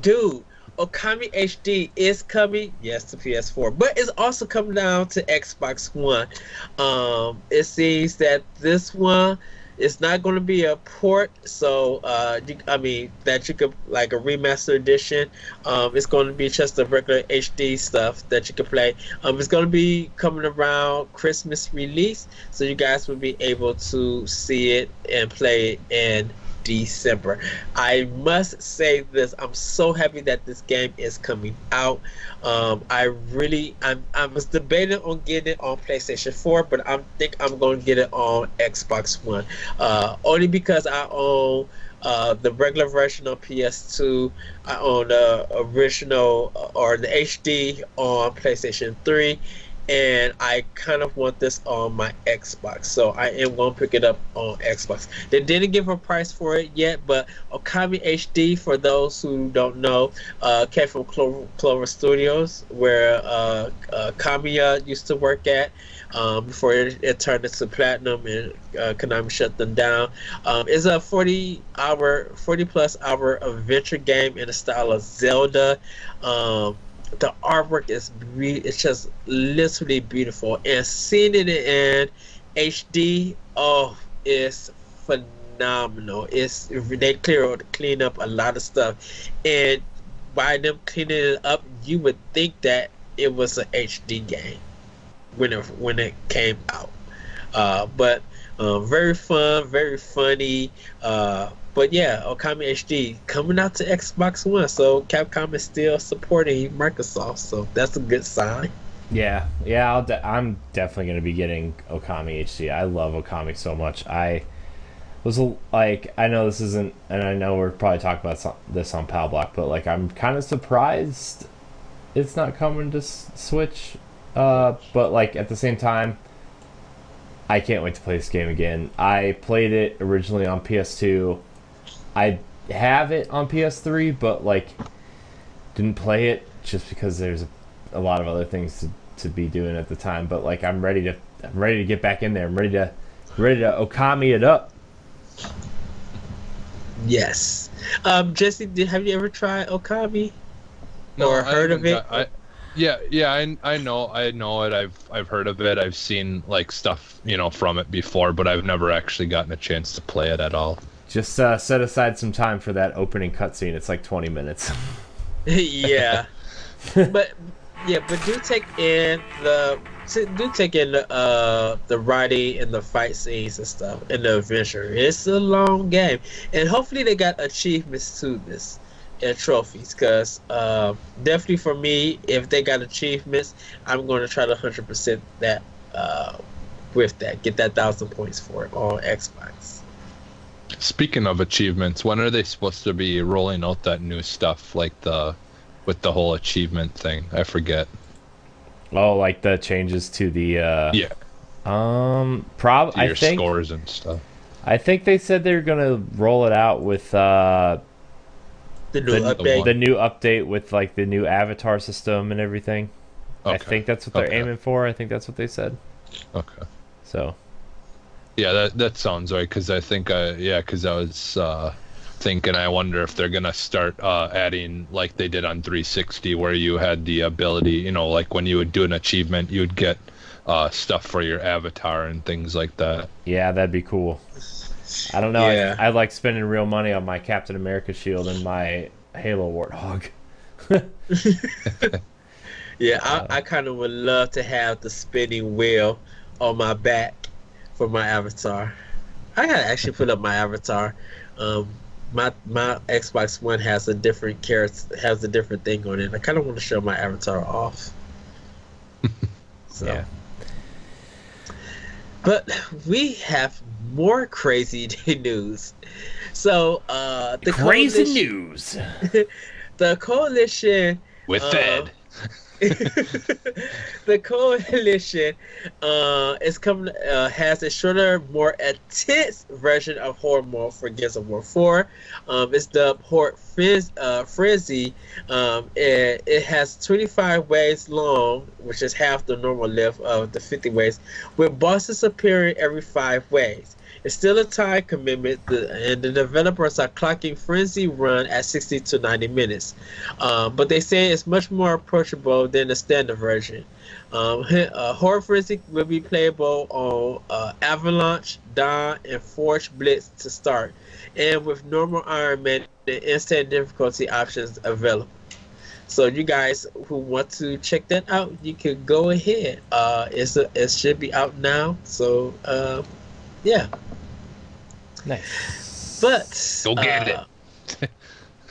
dude. Okami HD is coming, yes, to PS4, but it's also coming down to Xbox One. Um, it seems that this one is not going to be a port, so uh, I mean that you could like a remaster edition. Um, it's going to be just the regular HD stuff that you can play. Um, it's going to be coming around Christmas release, so you guys will be able to see it and play it in December. I must say this: I'm so happy that this game is coming out. Um, I really, I'm, I was debating on getting it on PlayStation 4, but I think I'm going to get it on Xbox One, uh, only because I own. Uh, the regular version on PS2. I own the original uh, or the HD on PlayStation 3, and I kind of want this on my Xbox. So I am going to pick it up on Xbox. They didn't give a price for it yet, but Okami HD, for those who don't know, uh, came from Clover, Clover Studios, where uh, uh, Kamiya used to work at. Um, before it, it turned into platinum and uh, Konami shut them down. Um, it's a 40 hour, 40 plus hour adventure game in the style of Zelda. Um, the artwork is re- it's just literally beautiful, and seeing it in HD, oh, it's phenomenal. It's they clear clean up a lot of stuff, and by them cleaning it up, you would think that it was an HD game when it when it came out. Uh, but um, very fun, very funny. Uh, but yeah, Okami HD coming out to Xbox One, so Capcom is still supporting Microsoft, so that's a good sign. Yeah, yeah, i de- I'm definitely going to be getting Okami HD. I love Okami so much. I was like, I know this isn't, and I know we're probably talking about this on Power Block, but like, I'm kind of surprised it's not coming to s- Switch. Uh, but like at the same time, I can't wait to play this game again. I played it originally on PS2. I have it on PS3, but like didn't play it just because there's a, a lot of other things to, to be doing at the time. But like I'm ready to I'm ready to get back in there. I'm ready to ready to Okami it up. Yes. Um, Jesse, did have you ever tried Okami? No, or I heard of it? got- I, yeah, yeah, I, I know, I know it. I've I've heard of it. I've seen like stuff, you know, from it before, but I've never actually gotten a chance to play it at all. Just uh, set aside some time for that opening cutscene. It's like 20 minutes. yeah. but yeah, but do take in the do take in the uh the writing and the fight scenes and stuff and the adventure. It's a long game, and hopefully they got achievements to this and trophies. Cause uh, definitely for me, if they got achievements, I'm going to try to hundred percent that uh with that, get that thousand points for it on Xbox. Speaking of achievements, when are they supposed to be rolling out that new stuff, like the with the whole achievement thing? I forget. oh, like the changes to the uh Yeah, um prob to I your think scores and stuff. I think they said they're going to roll it out with uh The new the, update. the new update with like the new avatar system and everything. I think that's what they're Okay. aiming for. I think that's what they said. Okay. So Yeah, that that sounds right. Because I think, I yeah, because I was uh, thinking, I wonder if they're gonna start uh, adding like they did on 360, where you had the ability, you know, like when you would do an achievement, you would get uh, stuff for your avatar and things like that. yeah, that'd be cool. I don't know. Yeah. I, I like spending real money on my Captain America shield and my Halo Warthog. Yeah, I, I kind of would love to have the spinning wheel on my back for my avatar. I gotta actually put up my avatar. Um, my my Xbox One has a different character, has a different thing on it. I kind of want to show my avatar off. so, Yeah. but we have more crazy news. So, uh, the Crazy news. The coalition With Uh, Ed, the coalition uh, is coming uh, has a shorter, more intense version of Horde mode for Gears of War 4. Um, it's dubbed Horde Frizz, uh, Frizzy. Um, it, it has 25 waves long, which is half the normal length of the 50 waves, with bosses appearing every five waves. It's still a time commitment, and the developers are clocking Frenzy Run at 60 to 90 minutes. Um, but they say it's much more approachable than the standard version. Um, uh, Horde Frenzy will be playable on uh, Avalanche, Dawn, and Forge Blitz to start, and with normal Iron Man and instant difficulty options available. So you guys who want to check that out, you can go ahead. Uh, it's a, it should be out now. So uh, yeah, Nice. but Go get uh,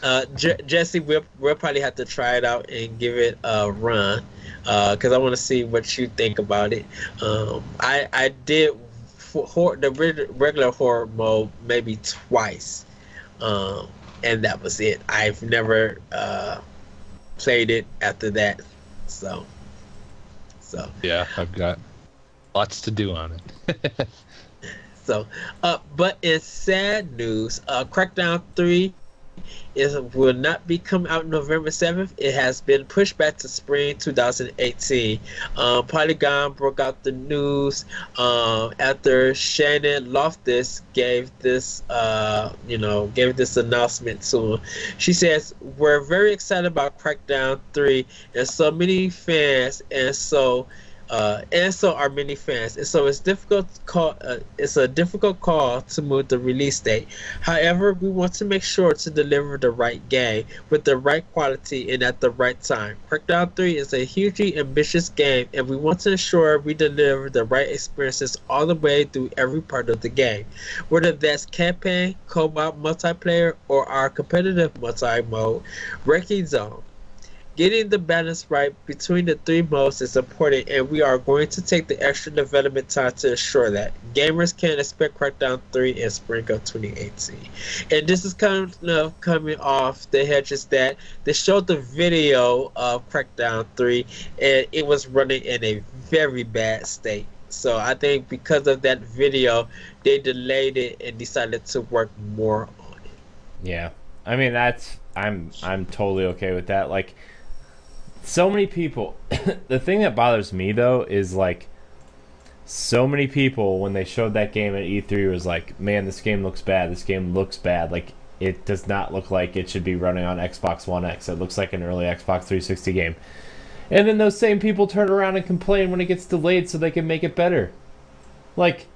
uh, Je- Jesse, we'll, we'll probably have to try it out and give it a run because I want to see what you think about it. Um, I I did for, hor- the reg- regular Horde mode maybe twice, um, and that was it. I've never uh, played it after that, so so yeah, I've got lots to do on it. So, uh, but in sad news, uh, Crackdown 3 it will not be coming out November 7th. It has been pushed back to spring 2018. Um, Polygon broke out the news um, after Shannon Loftis gave this, uh, you know, gave this announcement to him. She says, "We're very excited about Crackdown 3, and so many fans, and so." Uh, and so are many fans. And so it's difficult call. Uh, it's a difficult call to move the release date. However, we want to make sure to deliver the right game with the right quality and at the right time. Crackdown 3 is a hugely ambitious game, and we want to ensure we deliver the right experiences all the way through every part of the game, whether that's campaign, co-op multiplayer, or our competitive multi-mode. Wrecking Zone Getting the balance right between the three modes is important, and we are going to take the extra development time to ensure that. Gamers can expect Crackdown 3 in spring of 2018. And this is kind of coming off the hedges that they showed the video of Crackdown 3, and it was running in a very bad state. So I think because of that video, they delayed it and decided to work more on it. Yeah. I mean that's I'm I'm totally okay with that. Like so many people the thing that bothers me though is like so many people when they showed that game at E3 was like, "Man, this game looks bad. This game looks bad. Like it does not look like it should be running on Xbox One X. It looks like an early Xbox 360 game." And then those same people turn around and complain when it gets delayed so they can make it better. Like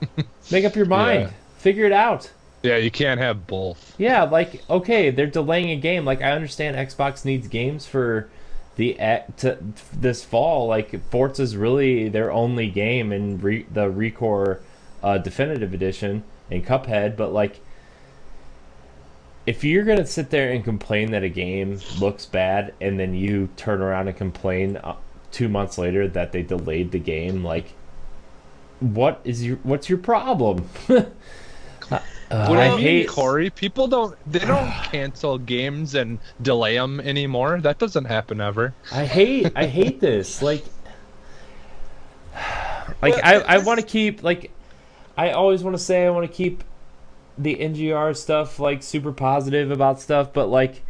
make up your mind. Yeah. Figure it out. Yeah, you can't have both. Yeah, like okay, they're delaying a game. Like I understand Xbox needs games for the to, this fall, like Forza's really their only game in re, the ReCore uh, Definitive Edition and Cuphead, but like if you're gonna sit there and complain that a game looks bad and then you turn around and complain uh, two months later that they delayed the game, like what is your what's your problem? Uh, what I hate Corey. People don't they don't cancel games and delay them anymore. That doesn't happen ever. I hate I hate this. Like, like well, I I want to keep like I always want to say I want to keep the NGR stuff like super positive about stuff, but like.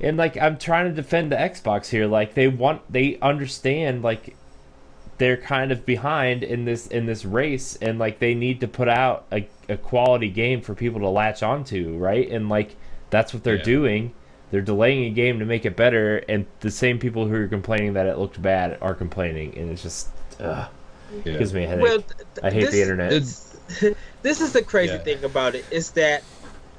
And like I'm trying to defend the Xbox here, like they want, they understand, like they're kind of behind in this in this race and like they need to put out a, a quality game for people to latch onto right and like that's what they're yeah. doing they're delaying a game to make it better and the same people who are complaining that it looked bad are complaining and it's just uh, yeah. gives me a headache well, th- i hate this, the internet this is the crazy yeah. thing about it is that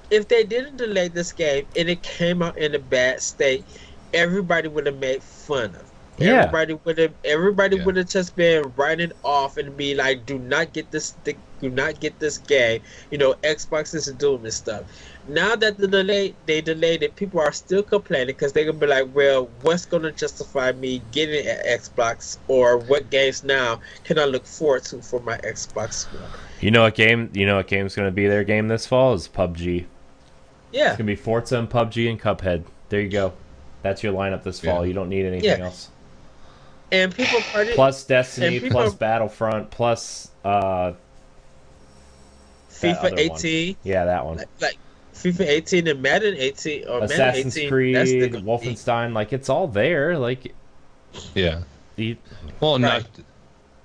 if they didn't delay this game and it came out in a bad state everybody would have made fun of yeah. Everybody would have everybody yeah. would have just been writing off and be like, "Do not get this, do not get this game." You know, Xbox is doing this stuff. Now that the delay they delayed it, people are still complaining because they're gonna be like, "Well, what's gonna justify me getting an Xbox, or what games now can I look forward to for my Xbox One?" You know what game? You know what game's gonna be their game this fall is PUBG. Yeah, it's gonna be Forza and PUBG and Cuphead. There you go. That's your lineup this fall. Yeah. You don't need anything yeah. else and people party plus Destiny plus Battlefront plus uh FIFA 18. One. Yeah, that one. Like, like, FIFA 18 and Madden 18 or Assassin's Madden 18, Creed, Wolfenstein, like it's all there. Like yeah. The, well, right. not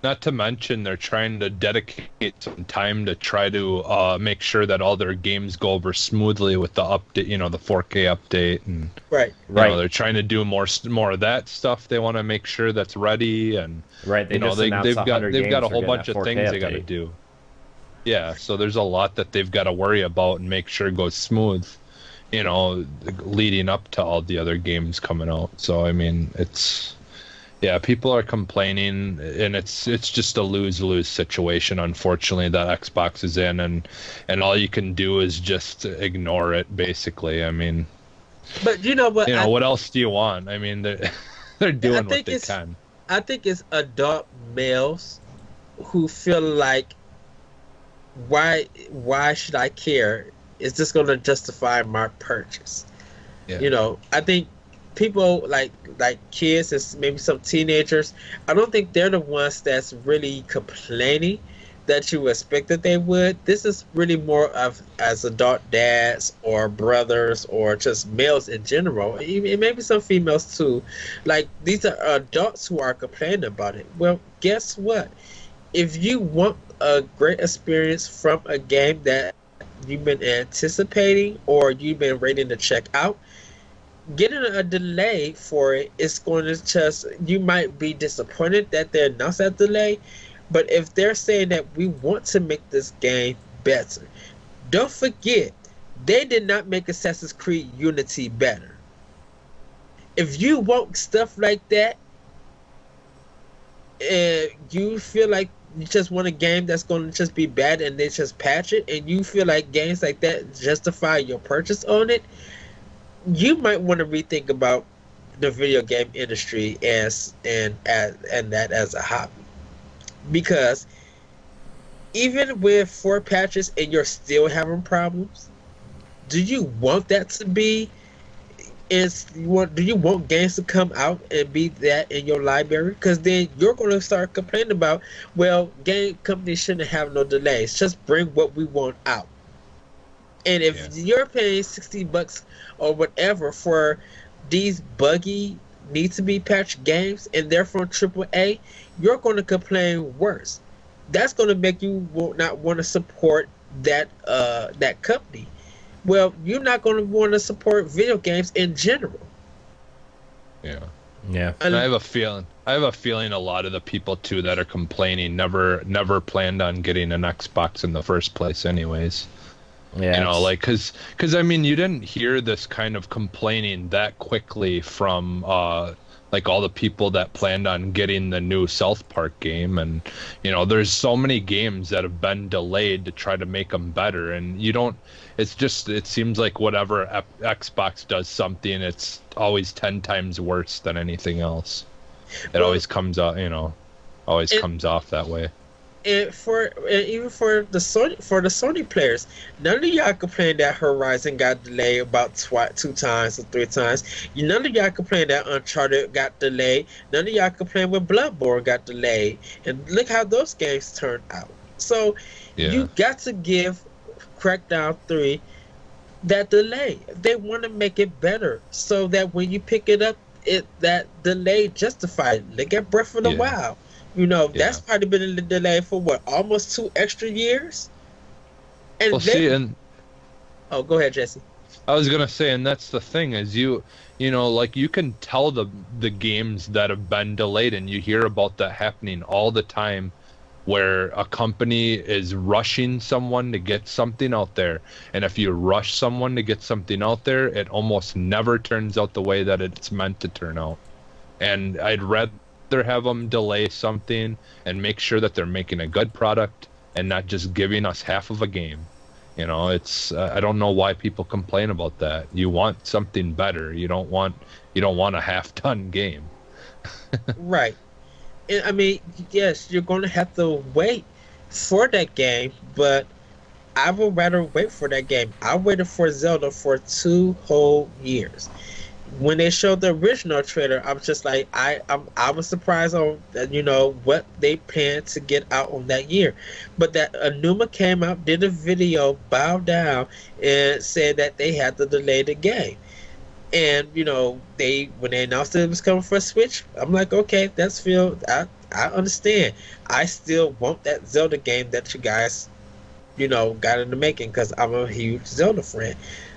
not to mention, they're trying to dedicate some time to try to uh, make sure that all their games go over smoothly with the update, you know, the 4K update, and right, right. Know, they're trying to do more more of that stuff. They want to make sure that's ready, and right, they you know, they, they've got they've got a whole bunch of things update. they got to do. Yeah, so there's a lot that they've got to worry about and make sure it goes smooth, you know, leading up to all the other games coming out. So I mean, it's yeah, people are complaining, and it's it's just a lose lose situation. Unfortunately, that Xbox is in, and and all you can do is just ignore it. Basically, I mean. But you know what? You know I, what else do you want? I mean, they're they're doing what they can. I think it's adult males who feel like why why should I care? Is this going to justify my purchase? Yeah. You know, I think people like like kids and maybe some teenagers i don't think they're the ones that's really complaining that you expect that they would. This is really more of as adult dads or brothers or just males in general, even maybe some females too. Like these are adults who are complaining about it. Well, guess what? If you want a great experience from a game that you've been anticipating or you've been waiting to check out, getting a delay for it is going to just you might be disappointed that they announced that delay but if they're saying that we want to make this game better don't forget they did not make assassin's creed unity better. If you want stuff like that and you feel like you just want a game that's going to just be bad and they just patch it and you feel like games like that justify your purchase on it you might want to rethink about the video game industry as and as and that as a hobby. Because even with four patches and you're still having problems do you want that to be is you want do you want games to come out and be that in your library? Because then you're going to start complaining about well game companies shouldn't have no delays. Just bring what we want out and if yeah. you're paying 60 bucks or whatever for these buggy need to be patched games and they're from AAA, you're going to complain worse. That's going to make you not want to support that uh, that company. Well, you're not going to want to support video games in general. Yeah. Yeah. And I have a feeling I have a feeling a lot of the people too that are complaining never never planned on getting an Xbox in the first place anyways. Yeah, you know, like because because I mean, you didn't hear this kind of complaining that quickly from uh, like all the people that planned on getting the new South Park game, and you know, there's so many games that have been delayed to try to make them better, and you don't. It's just it seems like whatever Xbox does something, it's always ten times worse than anything else. It well, always comes out, you know, always it, comes off that way and for and even for the Sony for the Sony players, none of y'all complained that Horizon got delayed about twi- two times or three times. None of y'all complained that Uncharted got delayed. None of y'all complained when Bloodborne got delayed. And look how those games turned out. So yeah. you got to give Crackdown three that delay. They want to make it better so that when you pick it up, it that delay justified. Look at Breath of the yeah. Wild you know, yeah. that's probably been in the delay for what, almost two extra years? And well, then, see, and oh, go ahead, Jesse. I was gonna say, and that's the thing is you, you know, like you can tell the the games that have been delayed, and you hear about that happening all the time, where a company is rushing someone to get something out there, and if you rush someone to get something out there, it almost never turns out the way that it's meant to turn out. And I'd read rather have them delay something and make sure that they're making a good product and not just giving us half of a game. You know, it's uh, I don't know why people complain about that. You want something better. You don't want you don't want a half done game. right. And, I mean, yes, you're going to have to wait for that game, but I would rather wait for that game. I waited for Zelda for two whole years when they showed the original trailer, I was just like, I I'm, I was surprised on you know what they planned to get out on that year, but that Aonuma came out, did a video, bowed down, and said that they had to delay the game. And you know they when they announced that it was coming for a Switch, I'm like, okay, that's feel I I understand. I still want that Zelda game that you guys, you know, got in the making because I'm a huge Zelda friend.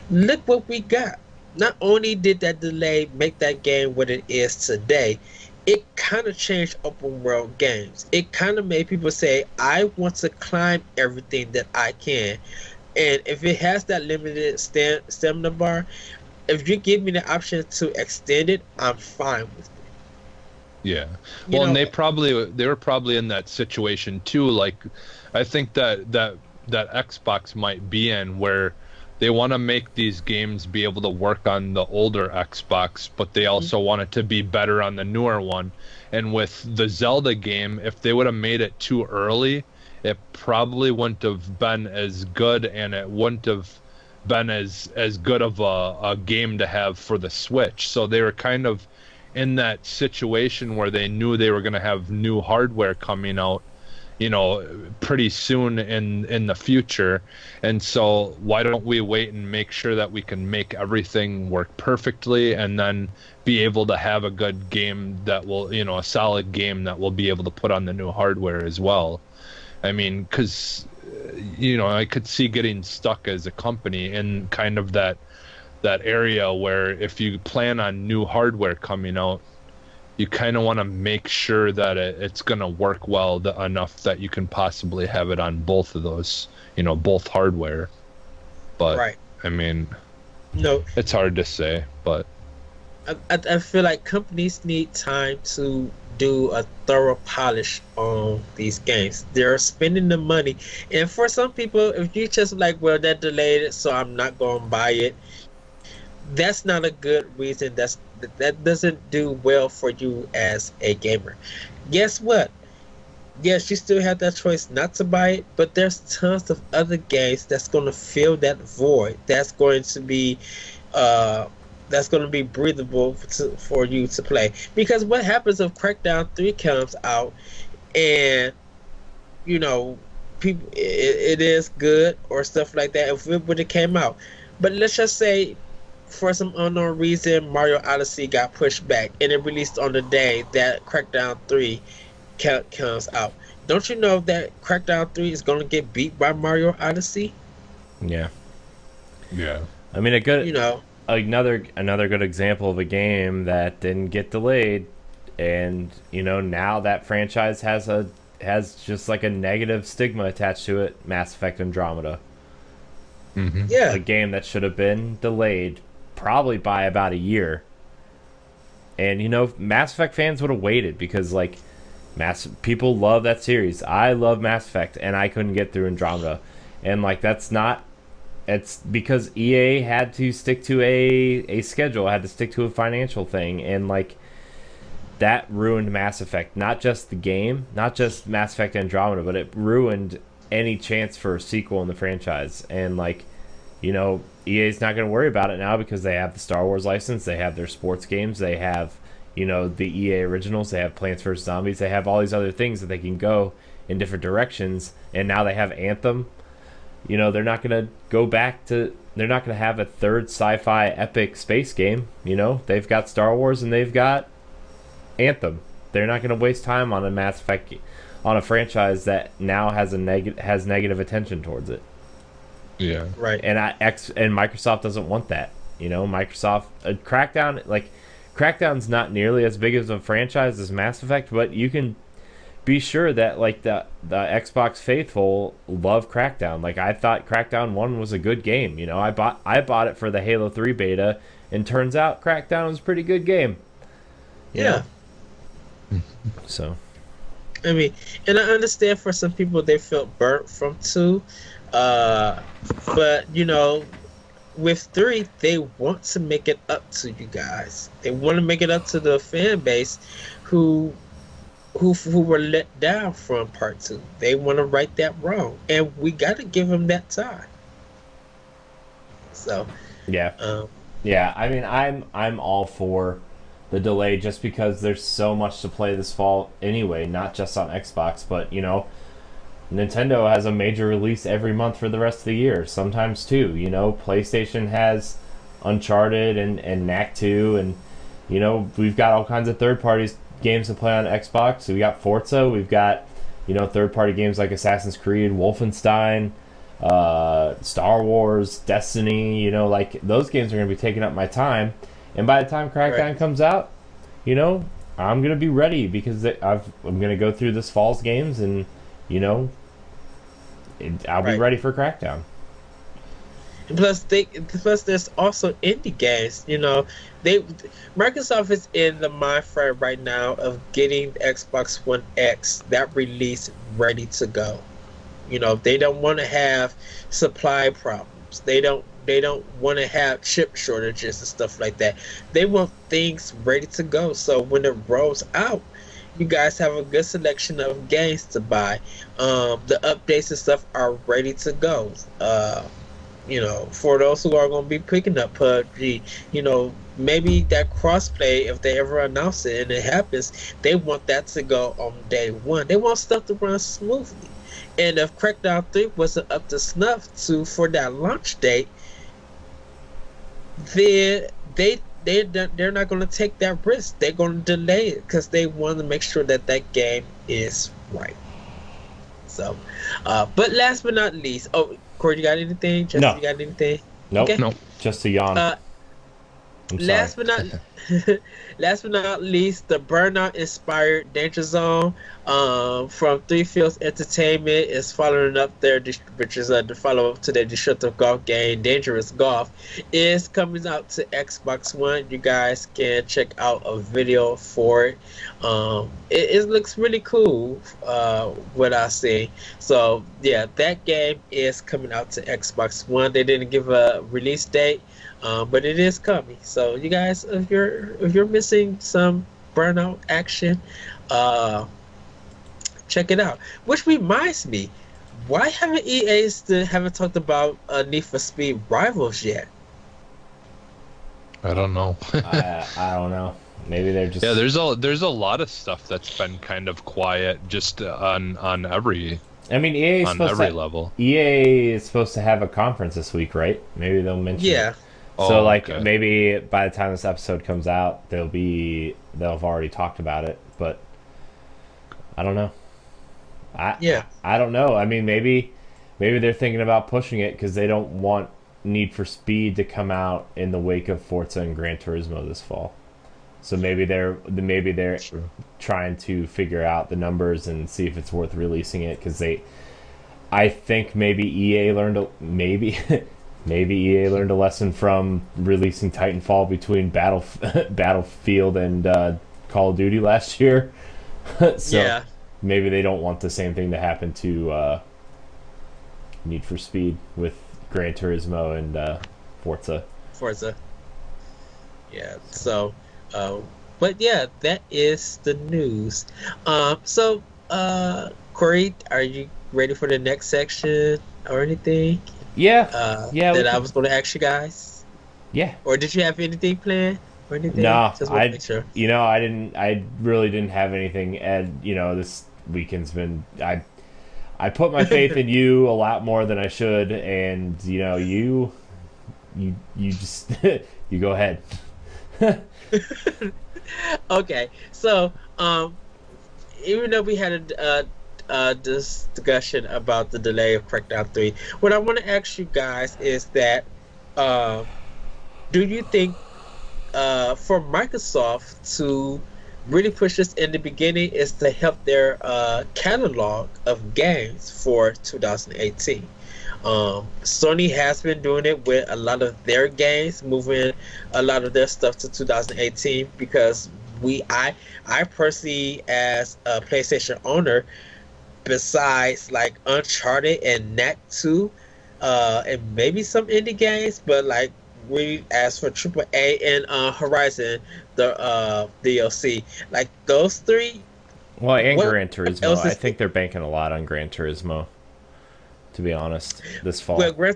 Look what we got not only did that delay make that game what it is today, it kind of changed open world games. It kind of made people say, I want to climb everything that I can. And if it has that limited stam- stamina bar, if you give me the option to extend it, I'm fine with it. Yeah. Well, know, and they probably they were probably in that situation too. Like, I think that that that Xbox might be in where they want to make these games be able to work on the older Xbox, but they also mm-hmm. want it to be better on the newer one. And with the Zelda game, if they would have made it too early, it probably wouldn't have been as good, and it wouldn't have been as as good of a, a game to have for the Switch. So they were kind of in that situation where they knew they were going to have new hardware coming out you know, pretty soon in in the future. And so why don't we wait and make sure that we can make everything work perfectly and then be able to have a good game that will, you know, a solid game that we'll be able to put on the new hardware as well. I mean, cuz you know, I could see getting stuck as a company in kind of that that area where if you plan on new hardware coming out you kind of want to make sure that it, it's going to work well the, enough that you can possibly have it on both of those, you know, both hardware. But right. I mean, no, it's hard to say, but I, I, I feel like companies need time to do a thorough polish on these games. They're spending the money, and for some people, if you just like, well, that delayed it, so I'm not going to buy it that's not a good reason. That's that doesn't do well for you as a gamer. Guess what? Yes, you still have that choice not to buy it, but there's tons of other games that's going to fill that void. That's going to be, uh, that's going to be breathable to, for you to play. Because what happens if Crackdown Three comes out, and you know, people, it, it is good or stuff like that. If it would have came out, but let's just say for some unknown reason, Mario Odyssey got pushed back and it released on the day that Crackdown 3 comes out. Don't you know that Crackdown 3 is going to get beat by Mario Odyssey? Yeah. Yeah. I mean, a good, you know, another another good example of a game that didn't get delayed, and you know now that franchise has a has just like a negative stigma attached to it. Mass Effect Andromeda. Mm-hmm. Yeah, a game that should have been delayed probably by about a year. And you know, Mass Effect fans would have waited because like Mass people love that series. I love Mass Effect and I couldn't get through Andromeda. And like that's not it's because EA had to stick to a a schedule, had to stick to a financial thing and like that ruined Mass Effect, not just the game, not just Mass Effect Andromeda, but it ruined any chance for a sequel in the franchise. And like, you know, EA's not going to worry about it now because they have the Star Wars license, they have their sports games, they have, you know, the EA originals, they have Plants vs Zombies, they have all these other things that they can go in different directions, and now they have Anthem. You know, they're not going to go back to they're not going to have a third sci-fi epic space game, you know? They've got Star Wars and they've got Anthem. They're not going to waste time on a Mass Effect on a franchise that now has a negative has negative attention towards it. Yeah. Right. And I, X and Microsoft doesn't want that. You know, Microsoft uh, Crackdown like Crackdown's not nearly as big as a franchise as Mass Effect, but you can be sure that like the the Xbox faithful love Crackdown. Like I thought Crackdown 1 was a good game, you know. I bought I bought it for the Halo 3 beta and turns out Crackdown was a pretty good game. Yeah. so I mean, and I understand for some people they felt burnt from 2 uh, but you know, with three, they want to make it up to you guys. They want to make it up to the fan base who who who were let down from part two. They want to right that wrong, and we got to give them that time. So, yeah, um, yeah. I mean, I'm I'm all for the delay just because there's so much to play this fall anyway, not just on Xbox, but you know Nintendo has a major release every month for the rest of the year, sometimes two. You know, PlayStation has Uncharted and, and Knack 2, and, you know, we've got all kinds of third party games to play on Xbox. So we got Forza, we've got, you know, third party games like Assassin's Creed, Wolfenstein, uh, Star Wars, Destiny, you know, like those games are going to be taking up my time. And by the time Crackdown right. comes out, you know, I'm going to be ready because I've, I'm going to go through this fall's games and you know, it, I'll right. be ready for Crackdown. Plus, they plus there's also indie games. You know, they Microsoft is in the mind frame right now of getting Xbox One X that release ready to go. You know, they don't want to have supply problems. They don't they don't want to have chip shortages and stuff like that. They want things ready to go. So when it rolls out, you guys have a good selection of games to buy. Um, the updates and stuff are ready to go. Uh, you know, for those who are going to be picking up PUBG, you know, maybe that crossplay, if they ever announce it and it happens, they want that to go on day one. They want stuff to run smoothly. And if Crackdown 3 wasn't up to snuff to for that launch date, then they they they're not going to take that risk. They're going to delay it because they want to make sure that that game is right. So, uh, but last but not least, oh, Corey, you got anything? Justin, no. you got anything? Nope. Okay. Nope. Just a yawn. Uh, last but not last but not least, the burnout inspired Danger Zone um, from Three Fields Entertainment is following up their which is uh, the follow up to their destructive golf game, Dangerous Golf, is coming out to Xbox One. You guys can check out a video for it. Um, it, it, looks really cool, uh, what I see. So yeah, that game is coming out to Xbox One. They didn't give a release date. Um, but it is coming. So you guys, if you're if you're missing some burnout action, uh, check it out. Which reminds me, why haven't EA still haven't talked about uh, Need for Speed Rivals yet? I don't know. I, I don't know. Maybe they're just yeah. There's a there's a lot of stuff that's been kind of quiet, just on on every. I mean, EA is on supposed every to, level. EA is supposed to have a conference this week, right? Maybe they'll mention. Yeah. It. So oh, like okay. maybe by the time this episode comes out, they'll be they'll have already talked about it, but I don't know. I yeah. I don't know. I mean, maybe maybe they're thinking about pushing it because they don't want Need for Speed to come out in the wake of Forza and Gran Turismo this fall. So maybe they're maybe they're True. trying to figure out the numbers and see if it's worth releasing it because they. I think maybe EA learned a, maybe maybe EA learned a lesson from releasing Titanfall between Battle Battlefield and uh, Call of Duty last year. so yeah. maybe they don't want the same thing to happen to uh, Need for Speed with Gran Turismo and uh, Forza. Forza. Yeah. So, uh, but yeah, that is the news. Um, so, uh, Corey, are you ready for the next section or anything? Yeah. Uh, yeah. That I was going to ask you guys. Yeah. Or did you have anything planned? Or anything? No, I. Sure. You know, I didn't. I really didn't have anything. And you know, this weekend's been. I. I put my faith in you a lot more than I should, and you know, you. You you just you go ahead. okay, so um, even though we had a, uh, discussion about the delay of Crackdown 3. What I want to ask you guys is that uh, do you think uh, for Microsoft to really push this in the beginning is to help their uh, catalog of games for 2018? Um, Sony has been doing it with a lot of their games, moving a lot of their stuff to 2018 because we, I, I personally, as a PlayStation owner, besides like Uncharted and Knack 2, uh, and maybe some indie games, but like we as for Triple A and uh, Horizon, the uh, DLC, like those three. Well, and Gran Turismo, I think they're banking a lot on Gran Turismo. To be honest, this fall. Well, Gran,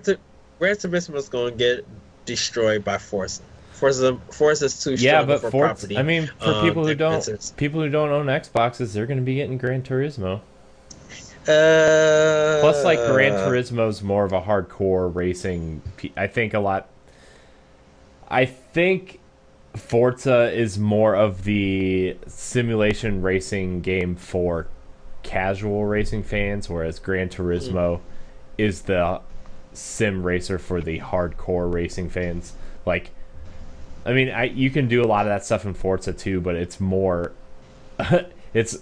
Gran Turismo is going to get destroyed by Forza. Forza, Forza is too yeah, but for Forza, property. I mean, for um, people who don't, people who don't own Xboxes, they're going to be getting Gran Turismo. Uh, Plus, like Gran Turismo is more of a hardcore racing. I think a lot. I think Forza is more of the simulation racing game for casual racing fans, whereas Gran Turismo mm. is the sim racer for the hardcore racing fans. Like, I mean, I you can do a lot of that stuff in Forza too, but it's more. it's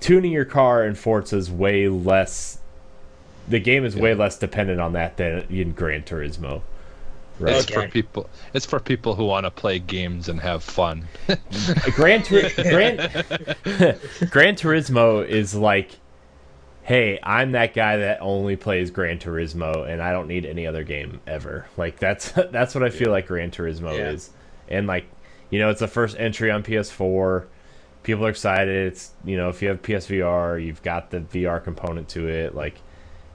tuning your car in Forza is way less. The game is yeah. way less dependent on that than in Gran Turismo. Right. It's okay. for people. It's for people who want to play games and have fun. Gran, Tur- Gran, Gran Turismo is like, hey, I'm that guy that only plays Gran Turismo, and I don't need any other game ever. Like that's that's what I feel yeah. like Gran Turismo yeah. is, and like, you know, it's the first entry on PS4 people are excited. It's you know if you have PSVR, you've got the VR component to it. Like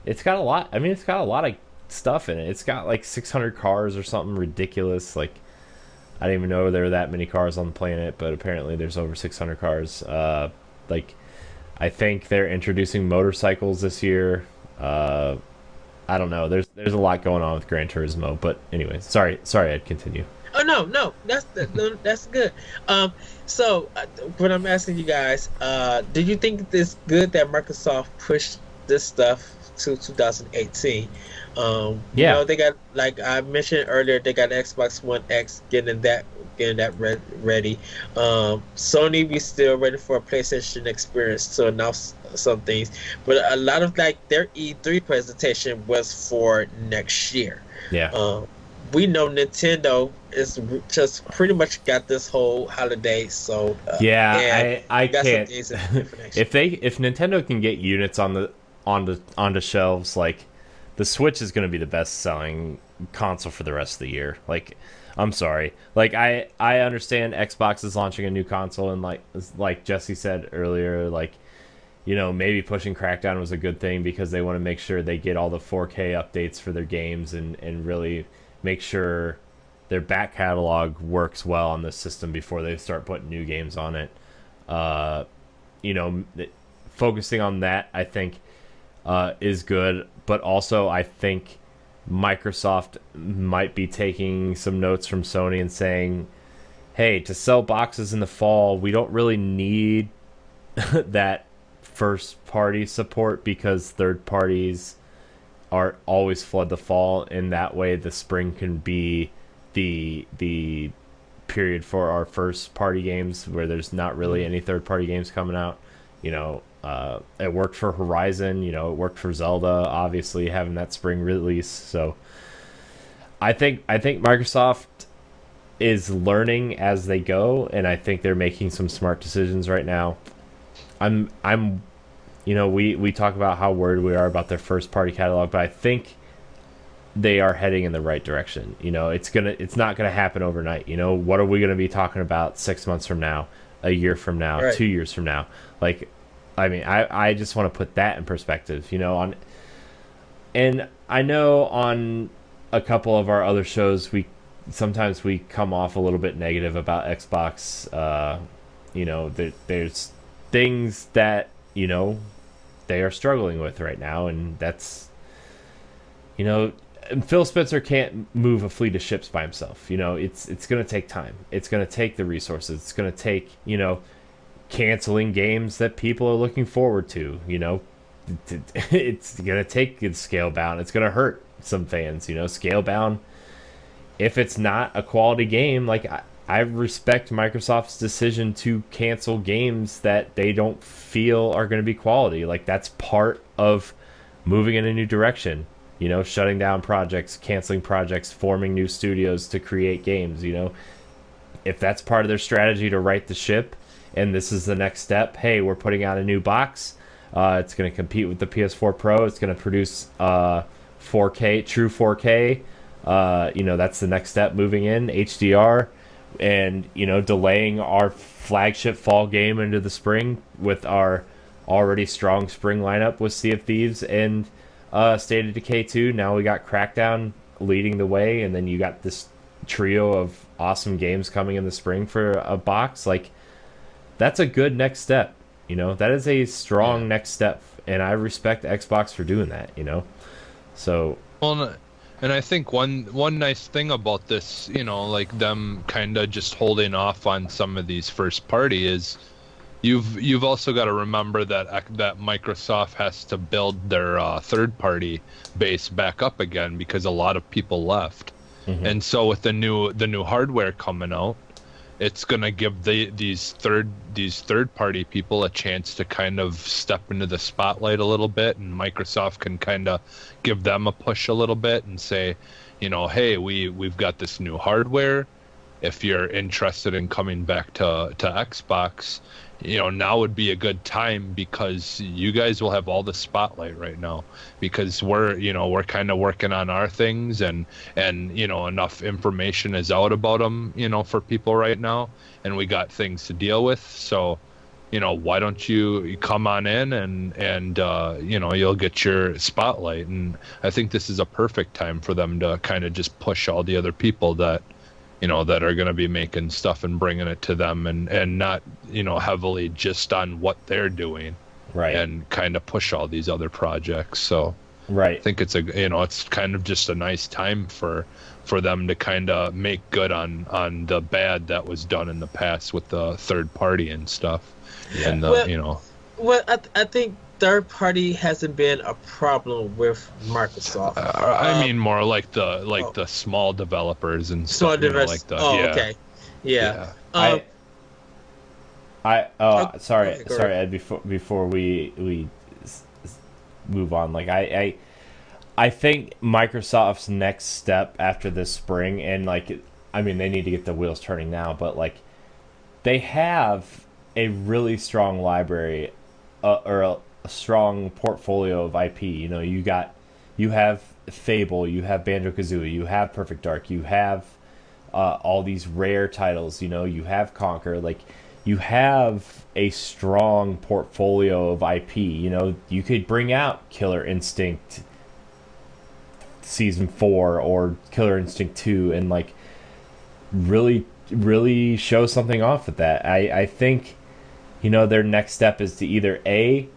it's got a lot. I mean, it's got a lot of stuff in it. It's got like 600 cars or something ridiculous. Like I didn't even know there were that many cars on the planet, but apparently there's over 600 cars. Uh, like I think they're introducing motorcycles this year. Uh, I don't know. There's there's a lot going on with Gran Turismo, but anyway, sorry, sorry, I'd continue. Oh no, no, that's no, that's good. Um, so uh, what I'm asking you guys, uh, do you think it's good that Microsoft pushed this stuff to 2018? Um, yeah. You know, they got like I mentioned earlier, they got Xbox One X getting that getting that re- ready. Um, Sony, we still ready for a PlayStation experience to announce some things, but a lot of like their E3 presentation was for next year. Yeah. Um, we know Nintendo is just pretty much got this whole holiday. So uh, yeah, I I can't. if they if Nintendo can get units on the on the onto shelves, like the Switch is going to be the best selling console for the rest of the year. Like, I'm sorry. Like I I understand Xbox is launching a new console and like like Jesse said earlier, like you know maybe pushing Crackdown was a good thing because they want to make sure they get all the 4K updates for their games and and really make sure their back catalog works well on the system before they start putting new games on it. Uh, you know, focusing on that, I think, uh, is good. But also, I think Microsoft might be taking some notes from Sony and saying, hey, to sell boxes in the fall, we don't really need that first party support because third parties are always flood the fall, in that way the spring can be the the period for our first party games where there's not really mm-hmm. any third party games coming out. You know, uh, it worked for Horizon. You know, it worked for Zelda. Obviously, having that spring release. So, I think I think Microsoft is learning as they go, and I think they're making some smart decisions right now. I'm I'm you know, we, we talk about how worried we are about their first party catalog, but I think they are heading in the right direction. You know, it's gonna it's not gonna happen overnight. You know, what are we gonna be talking about six months from now, a year from now, right. two years from now? Like, I mean, I I just want to put that in perspective. You know, on and I know on a couple of our other shows we sometimes we come off a little bit negative about Xbox. Uh, you know, there, there's things that you know they are struggling with right now, and that's you know Phil Spencer can't move a fleet of ships by himself. You know, it's it's going to take time. It's going to take the resources. It's going to take you know canceling games that people are looking forward to. You know, it's going to take Scalebound. It's going to hurt some fans. You know, Scalebound. If it's not a quality game, like I respect Microsoft's decision to cancel games that they don't feel are going to be quality. Like that's part of moving in a new direction. You know, shutting down projects, canceling projects, forming new studios to create games. You know, if that's part of their strategy to right the ship, and this is the next step. Hey, we're putting out a new box. Uh, it's going to compete with the PS4 Pro. It's going to produce uh, 4K, true 4K. Uh, you know, that's the next step moving in HDR and you know delaying our flagship fall game into the spring with our already strong spring lineup with Sea of Thieves and uh, State of Decay 2. Now we got Crackdown leading the way, and then you got this trio of awesome games coming in the spring for a box. Like that's a good next step. You know that is a strong yeah. next step, and I respect Xbox for doing that. You know, so well, and I think one one nice thing about this, you know, like them kind of just holding off on some of these first party is you've you've also got to remember that that Microsoft has to build their uh, third party base back up again because a lot of people left. Mm-hmm. And so with the new the new hardware coming out, it's going to give the these third these third party people a chance to kind of step into the spotlight a little bit and Microsoft can kind of give them a push a little bit and say, you know, hey, we we've got this new hardware. If you're interested in coming back to to Xbox, you know now would be a good time because you guys will have all the spotlight right now because we're you know we're kind of working on our things and and you know enough information is out about them you know for people right now and we got things to deal with so you know, why don't you come on in and and uh, you know you'll get your spotlight. And I think this is a perfect time for them to kind of just push all the other people that you know that are going to be making stuff and bringing it to them and and not you know heavily just on what they're doing right. and kind of push all these other projects. So right. I think it's a you know it's kind of just a nice time for for them to kind of make good on on the bad that was done in the past with the third party and stuff. Yeah. and the well, you know. well I, th- I think third party hasn't been a problem with Microsoft. Uh, I um, mean more like the like oh. the small developers and small developers. like the, oh, yeah. okay, yeah. yeah. Um, I, I oh, oh sorry okay, sorry Ed before before we we move on like I I I think Microsoft's next step after this spring and like I mean they need to get the wheels turning now but like they have a really strong library uh, or a, strong portfolio of IP. You know, you got you have Fable, you have Banjo Kazooie, you have Perfect Dark, you have uh, all these rare titles. You know, you have Conker. like you have a strong portfolio of IP. You know, you could bring out Killer Instinct season four or Killer Instinct two and like really really show something off with that. I, I think, you know, their next step is to either A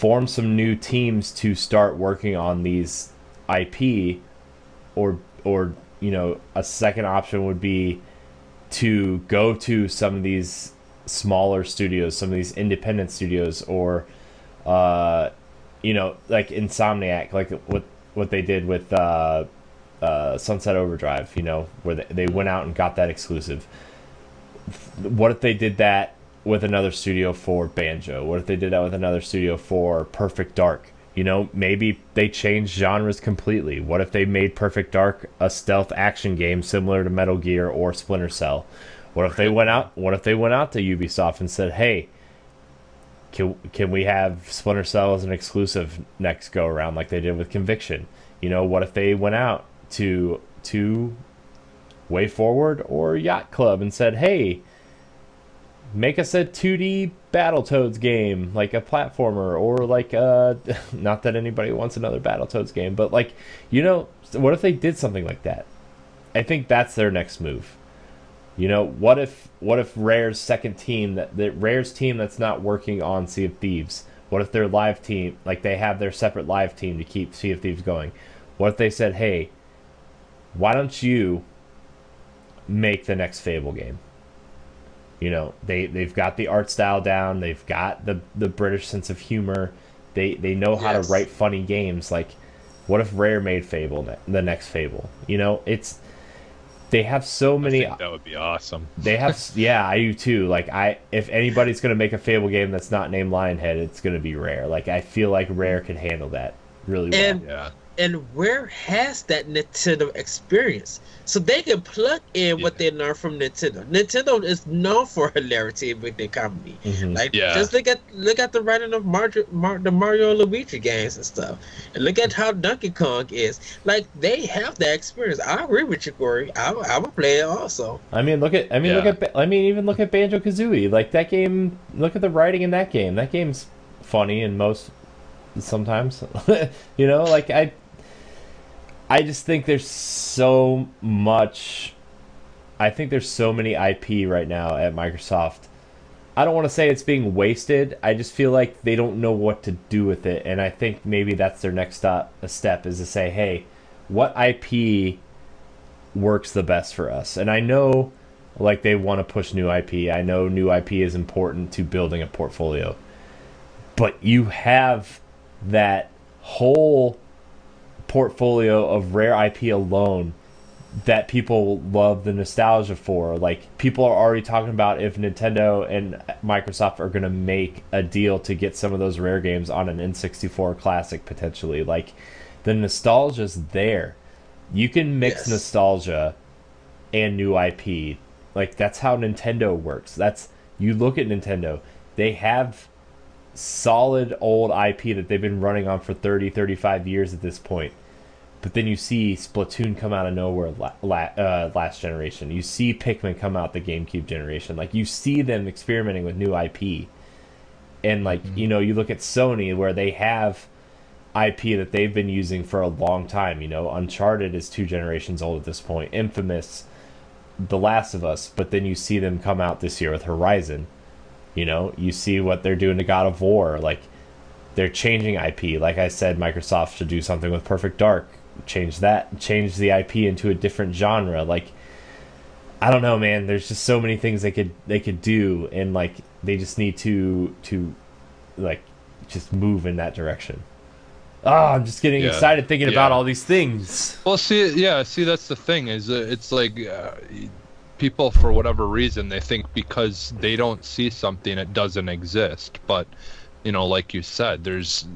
form some new teams to start working on these IP or or you know a second option would be to go to some of these smaller studios some of these independent studios or uh you know like Insomniac like what what they did with uh uh, Sunset Overdrive, you know, where they, they went out and got that exclusive. What if they did that with another studio for Banjo? What if they did that with another studio for Perfect Dark? You know, maybe they changed genres completely. What if they made Perfect Dark a stealth action game similar to Metal Gear or Splinter Cell? What if they went out? What if they went out to Ubisoft and said, "Hey, can can we have Splinter Cell as an exclusive next go around like they did with Conviction?" You know, what if they went out to to WayForward or Yacht Club and said, "Hey, make us a 2D Battletoads game, like a platformer, or like uh, not that anybody wants another Battletoads game, but like you know, what if they did something like that? I think that's their next move. You know, what if what if Rare's second team that Rare's team that's not working on Sea of Thieves? What if their live team, like they have their separate live team to keep Sea of Thieves going? What if they said, "Hey, why don't you make the next Fable game?" You know, they they've got the art style down. They've got the the British sense of humor. They they know how yes. to write funny games. Like, what if Rare made Fable the next Fable? You know, it's they have so many. that would be awesome. They have, yeah, I do too. Like, I if anybody's gonna make a Fable game that's not named Lionhead, it's gonna be Rare. Like, I feel like Rare can handle that really well. And, yeah and where has that Nintendo experience, so they can plug in yeah. what they learn from Nintendo. Nintendo is known for hilarity with their comedy. Mm-hmm. Like, yeah. just look at look at the writing of Mario, Mar- the Mario and Luigi games and stuff, and look at how Donkey Kong is. Like, they have that experience. I agree with you, Corey. I, I would play it also. I mean, look at I mean, yeah. look at I mean, even look at Banjo Kazooie. Like that game. Look at the writing in that game. That game's funny and most sometimes you know like i I just think there's so much. I think there's so many IP right now at Microsoft. I don't want to say it's being wasted. I just feel like they don't know what to do with it, and I think maybe that's their next step. A step is to say, "Hey, what IP works the best for us?" And I know, like they want to push new IP. I know new IP is important to building a portfolio, but you have that whole portfolio of rare IP alone that people love the nostalgia for. Like people are already talking about if Nintendo and Microsoft are going to make a deal to get some of those rare games on an N64 classic potentially. Like the nostalgia's there. You can mix yes. nostalgia and new IP. Like that's how Nintendo works. That's you look at Nintendo. They have solid old IP that they've been running on for 30, 35 years at this point. But then you see Splatoon come out of nowhere la- la- uh, last generation. You see Pikmin come out the GameCube generation. Like you see them experimenting with new IP, And like you know, you look at Sony where they have IP that they've been using for a long time. You know, Uncharted is two generations old at this point. Infamous, The Last of Us, but then you see them come out this year with Horizon. You know, you see what they're doing to God of War. Like they're changing IP. Like I said, Microsoft should do something with Perfect Dark. Change that. Change the IP into a different genre. Like I don't know, man. There's just so many things they could they could do, and like they just need to to like just move in that direction. Oh, I'm just getting Yeah. excited thinking Yeah. about all these things. Well, see, yeah, see, that's the thing is, uh, it's like uh, people, for whatever reason, they think because they don't see something, it doesn't exist. But you know, like you said, there's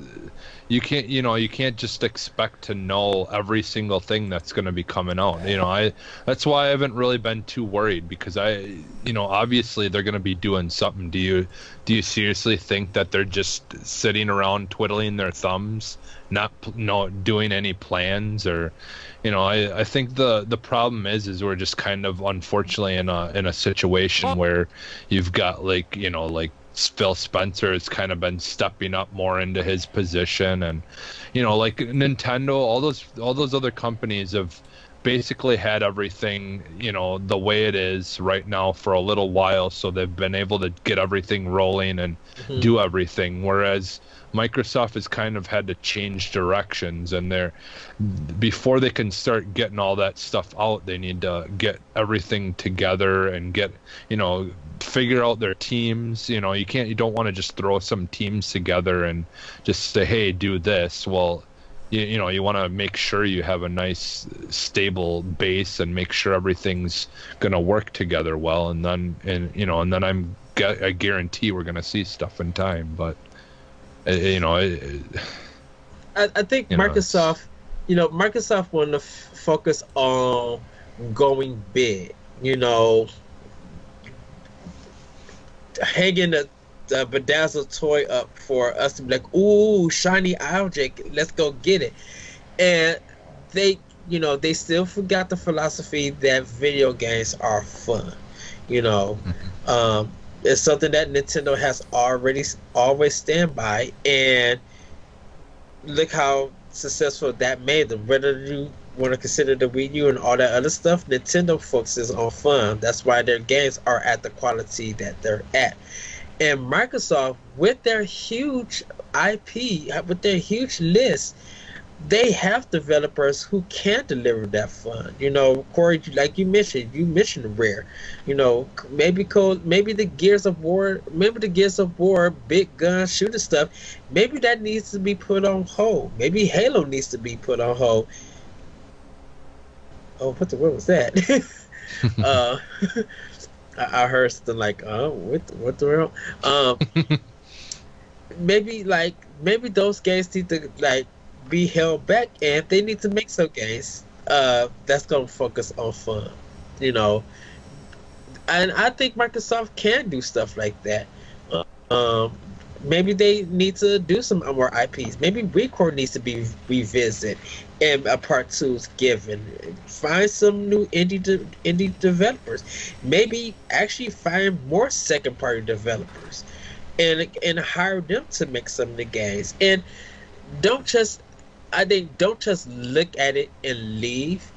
you can't, you know, you can't just expect to know every single thing that's going to be coming out. You know, I that's why I haven't really been too worried because I, you know, obviously they're going to be doing something. Do you do you seriously think that they're just sitting around twiddling their thumbs? not p- no doing any plans or you know I, I think the the problem is is we're just kind of unfortunately in a in a situation where you've got like you know like Phil Spencer has kind of been stepping up more into his position and you know like Nintendo all those all those other companies have basically had everything you know the way it is right now for a little while so they've been able to get everything rolling and Mhm. do everything whereas Microsoft has kind of had to change directions and they're before they can start getting all that stuff out they need to get everything together and get you know figure out their teams you know you can't you don't want to just throw some teams together and just say hey do this well you, you know you want to make sure you have a nice stable base and make sure everything's going to work together well and then and you know and then i'm i guarantee we're going to see stuff in time but uh, you know it, I, I think You know, Microsoft, you know, Microsoft want to f- focus on going big. You know, hanging the, the bedazzled toy up for us to be like, "Ooh, shiny object, let's go get it." And they, you know, they still forgot the philosophy that video games are fun. You know, um, it's something that Nintendo has already always stand by, and look how successful that made them. Whether you want to consider the Wii U and all that other stuff, Nintendo focuses on fun. That's why their games are at the quality that they're at. And Microsoft, with their huge IP, uh, with their huge list, they have developers who can deliver that fun. You know, Corey, like you mentioned, you mentioned Rare. You know, maybe code, maybe the Gears of War, maybe the Gears of War, big gun shooter stuff. Maybe that needs to be put on hold. Maybe Halo needs to be put on hold. Oh, what the what was that? uh, I, I heard something like, "Oh, what the, what the world?" Um, maybe like maybe those games need to like be held back, and they need to make some games uh, that's gonna focus on fun, you know. And I think Microsoft can do stuff like that. Um, maybe they need to do some more IPs. Maybe ReCore needs to be revisited, and a part two is given. Find some new indie de- indie developers. Maybe actually find more second party developers, and and hire them to make some of the games. And don't just, I think, don't just look at it and leave.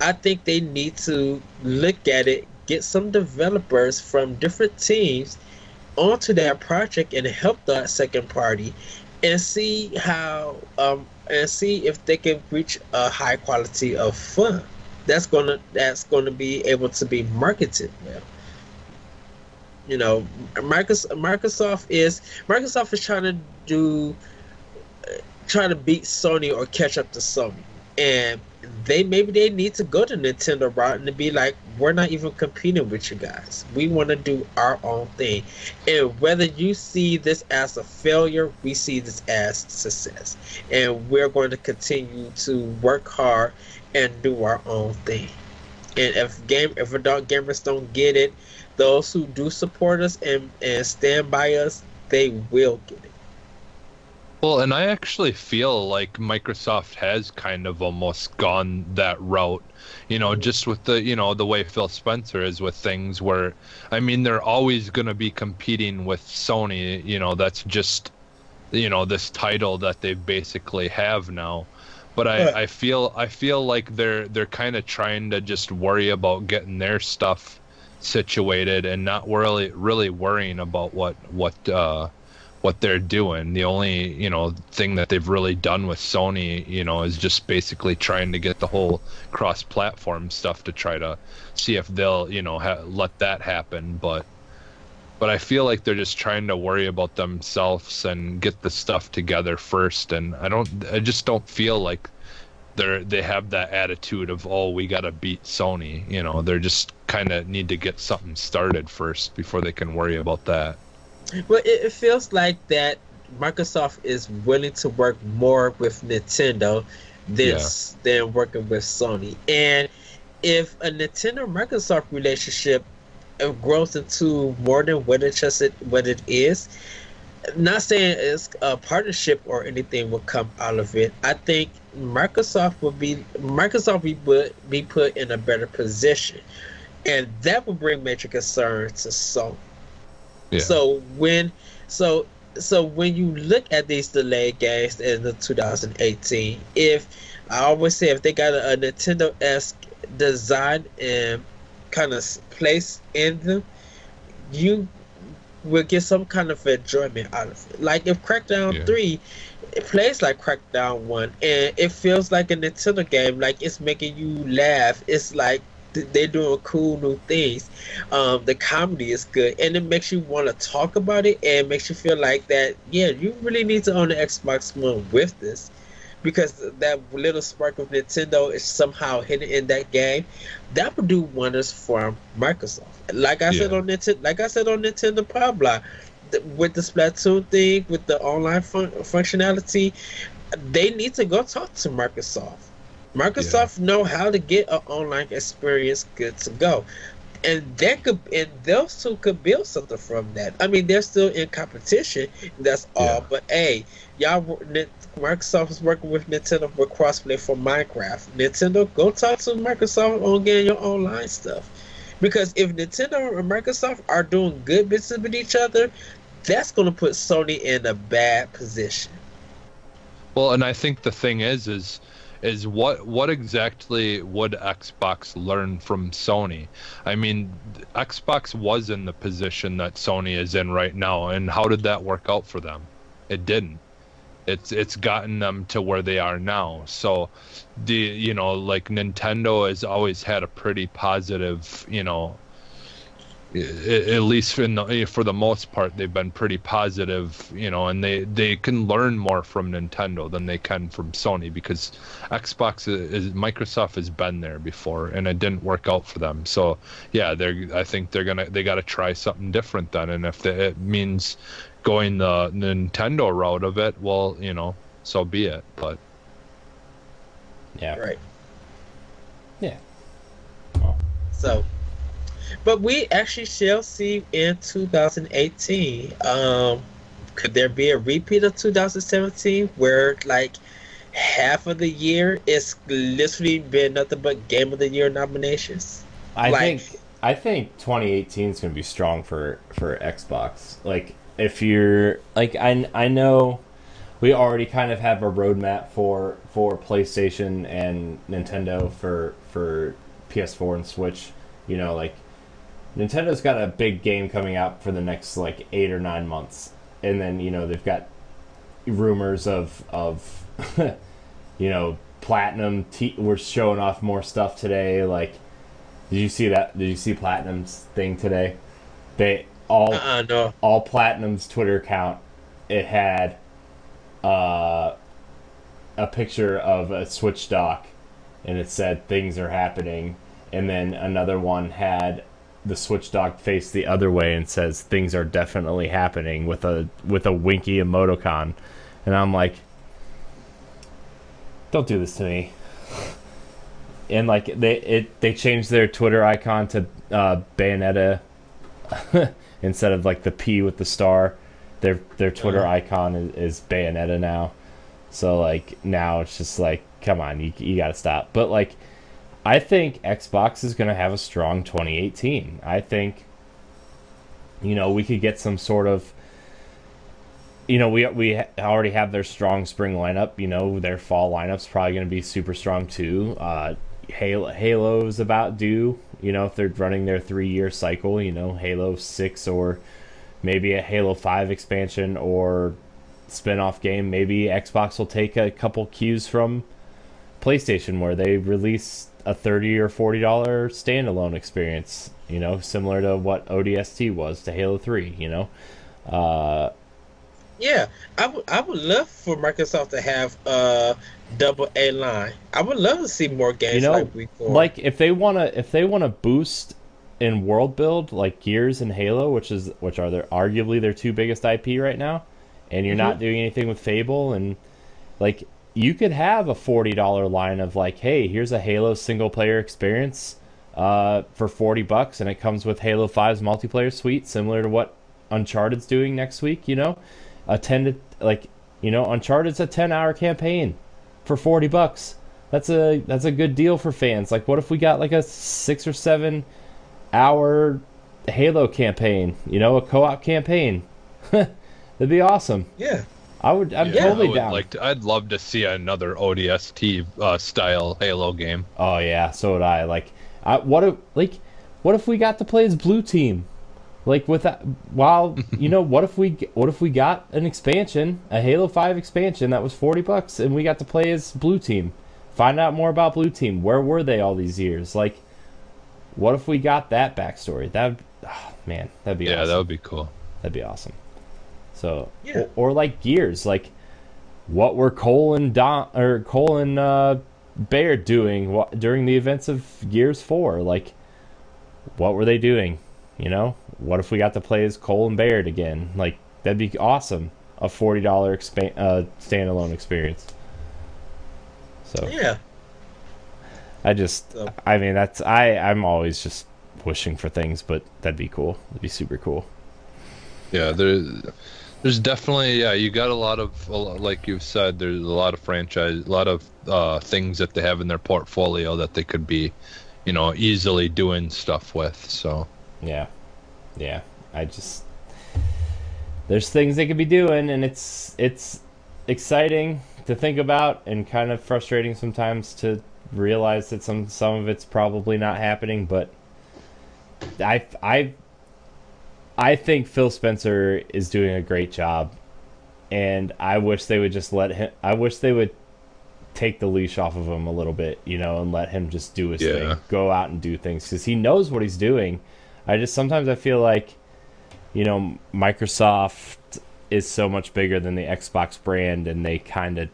I think they need to look at it, get some developers from different teams onto that project and help that second party and see how um and see if they can reach a high quality of fun that's gonna that's gonna be able to be marketed well. You know Microsoft, Microsoft is Microsoft is trying to do trying to beat Sony or catch up to Sony. And they maybe they need to go to Nintendo route and be like, we're not even competing with you guys. We want to do our own thing. And whether you see this as a failure, we see this as success. And we're going to continue to work hard and do our own thing. And if game if adult gamers don't get it, those who do support us and, and stand by us, they will get it. Well, and I actually feel like Microsoft has kind of almost gone that route, you know, just with the, you know, the way Phil Spencer is with things where, I mean, they're always going to be competing with Sony, you know, that's just, you know, this title that they basically have now. But I, I feel I feel like they're they're kind of trying to just worry about getting their stuff situated and not really really worrying about what what uh, what they're doing. The only you know thing that they've really done with Sony, you know, is just basically trying to get the whole cross-platform stuff to try to see if they'll you know ha- let that happen. But but I feel like they're just trying to worry about themselves and get the stuff together first. And I don't, I just don't feel like they're they have that attitude of oh we gotta beat Sony. You know, they're just kind of need to get something started first before they can worry about that. Well, it, it feels like that Microsoft is willing to work more with Nintendo than than working with Sony. And if a Nintendo Microsoft relationship uh, grows into more than what it just what it is, not saying it's a partnership or anything will come out of it. I think Microsoft will be Microsoft will be put in a better position, and that will bring major concern to Sony. Yeah. So when so so when you look at these delayed games in the 2018, if I always say if they got a, a Nintendo esque design and kind of place in them, you will get some kind of enjoyment out of it. Like if Crackdown yeah. 3 it plays like Crackdown 1 and it feels like a Nintendo game, like it's making you laugh. It's like they're doing cool new things. Um, the comedy is good, and it makes you want to talk about it, and makes you feel like that. Yeah, you really need to own the Xbox One with this, because that little spark of Nintendo is somehow hidden in that game. That would do wonders for Microsoft. Like I yeah. said on Nintendo, like I said on Nintendo Power with the Splatoon thing, with the online fun- functionality, they need to go talk to Microsoft Microsoft yeah. know how to get an online experience good to go. And that could and those two could build something from that. I mean, they're still in competition. That's all. Yeah. But hey, y'all, Microsoft is working with Nintendo for crossplay for Minecraft. Nintendo, go talk to Microsoft on getting your online stuff. Because if Nintendo and Microsoft are doing good business with each other, that's going to put Sony in a bad position. Well, and I think the thing is, is is what what exactly would Xbox learn from Sony? I mean, Xbox was in the position that Sony is in right now, and how did that work out for them? It didn't. It's it's gotten them to where they are now. So, the you know like Nintendo has always had a pretty positive you know at least in the, for the most part, they've been pretty positive, you know, and they, they can learn more from Nintendo than they can from Sony because Xbox is Microsoft has been there before and it didn't work out for them. So yeah, they're I think they're gonna they got to try something different then, and if they, it means going the Nintendo route of it, well, you know, so be it. But yeah, right, yeah. Well. So but we actually shall see in 2018. Um, could there be a repeat of 2017 where like half of the year is literally been nothing but Game of the Year nominations? I like, think I think 2018 is going to be strong for for Xbox. Like if you're like I I know we already kind of have a roadmap for for PlayStation and Nintendo for for PS4 and Switch. You know, like Nintendo's got a big game coming out for the next like eight or nine months, and then you know they've got rumors of of you know platinum. T- we're showing off more stuff today. Like, did you see that? Did you see platinum's thing today? They all uh-uh, no. all platinum's Twitter account. It had uh, a picture of a Switch dock, and it said things are happening. And then another one had the switch dock face the other way and says things are definitely happening with a with a winky emoticon and i'm like don't do this to me and like they it they changed their twitter icon to uh, bayonetta instead of like the p with the star their their Twitter Uh-huh. icon is, is Bayonetta now. So like now it's just like, come on, you you got to stop. But like, I think Xbox is going to have a strong 2018. I think, you know, we could get some sort of, you know, we we already have their strong spring lineup. You know, their fall lineup's probably going to be super strong too. Uh, Halo Halo's about due. You know, if they're running their three year cycle, you know, Halo Six or maybe a Halo Five expansion or spin-off game. Maybe Xbox will take a couple cues from PlayStation where they release a thirty or forty dollar standalone experience. You know, similar to what ODST was to Halo Three. You know, uh, Yeah, I would I would love for Microsoft to have a double A line. I would love to see more games you know, like Week Four. like if they wanna if they wanna boost in world build like Gears and Halo, which is which are their arguably their two biggest IP right now, and you're not doing anything with Fable and like you could have a forty dollar line of like, hey, here's a Halo single player experience uh, for forty bucks, and it comes with Halo 5's multiplayer suite, similar to what Uncharted's doing next week. You know, a ten to like you know Uncharted's a ten hour campaign for forty bucks. That's a that's a good deal for fans. Like, what if we got like a six or seven hour Halo campaign? You know, a co op campaign. That'd be awesome. yeah, I would. I'm Yeah, totally I would down. like to, I'd love to see another ODST uh, style Halo game. Oh yeah, so would I. Like, I, what if like, what if we got to play as blue team? Like with that, while you know, what if we what if we got an expansion, a Halo Five expansion that was forty bucks, and we got to play as blue team, find out more about blue team. Where were they all these years? Like, what if we got that backstory? That, oh, man, that'd be Yeah, awesome. that would be cool. That'd be awesome. So, Yeah. or, or like Gears, like what were Cole and Don or Cole and uh, Baird doing wha- during the events of Gears Four? Like, what were they doing? You know, what if we got to play as Cole and Baird again? Like, that'd be awesome. A forty dollar expa- uh, standalone experience. So yeah. I just, So- I mean, that's I. I'm always just wishing for things, but that'd be cool. It'd be super cool. Yeah, there, there's definitely yeah. You got a lot of like you've said. There's a lot of franchise, a lot of uh, things that they have in their portfolio that they could be, you know, easily doing stuff with. So Yeah. Yeah. I just there's things they could be doing and it's it's exciting to think about and kind of frustrating sometimes to realize that some some of it's probably not happening, but I I I think Phil Spencer is doing a great job and I wish they would just let him I wish they would take the leash off of him a little bit, you know, and let him just do his Yeah. thing. Go out and do things cuz he knows what he's doing. I just sometimes I feel like you know, Microsoft is so much bigger than the Xbox brand and they kind of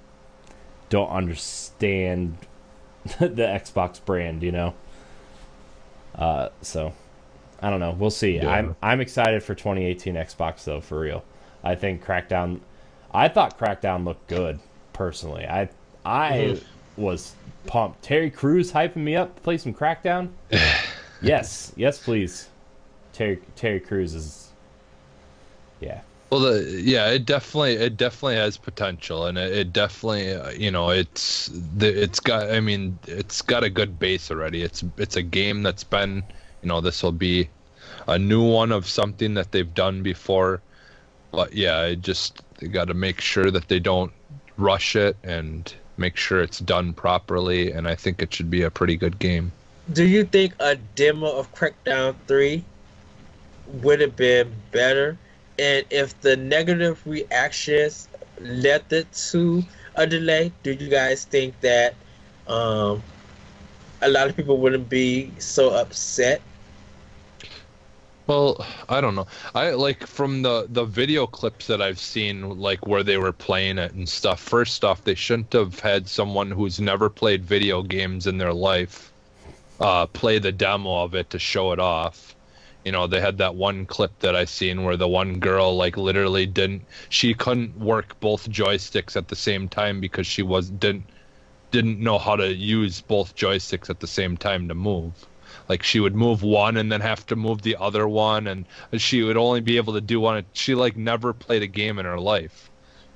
don't understand the Xbox brand, you know. Uh so I don't know. We'll see. Yeah. I'm I'm excited for 2018 Xbox though, for real. I think Crackdown I thought Crackdown looked good personally. I I Mhm. was pumped. Terry Crews hyping me up to play some Crackdown. yes, yes, please. Terry Terry Crews is, yeah, Well, the, yeah, it definitely it definitely has potential, and it, it definitely uh, you know it's the it's got I mean it's got a good base already. It's it's a game that's been you know this will be a new one of something that they've done before, but yeah, it just got to make sure that they don't rush it and make sure it's done properly, and I think it should be a pretty good game. Do you think a demo of Crackdown 3 would have been better? And if the negative reactions led it to a delay, do you guys think that um, a lot of people wouldn't be so upset? Well, I don't know. I like from the the video clips that I've seen, like where they were playing it and stuff. First off, they shouldn't have had someone who's never played video games in their life uh, play the demo of it to show it off. You know, they had that one clip that I seen where the one girl like literally didn't, she couldn't work both joysticks at the same time because she was didn't didn't know how to use both joysticks at the same time to move. Like she would move one and then have to move the other one and she would only be able to do one. She like never played a game in her life.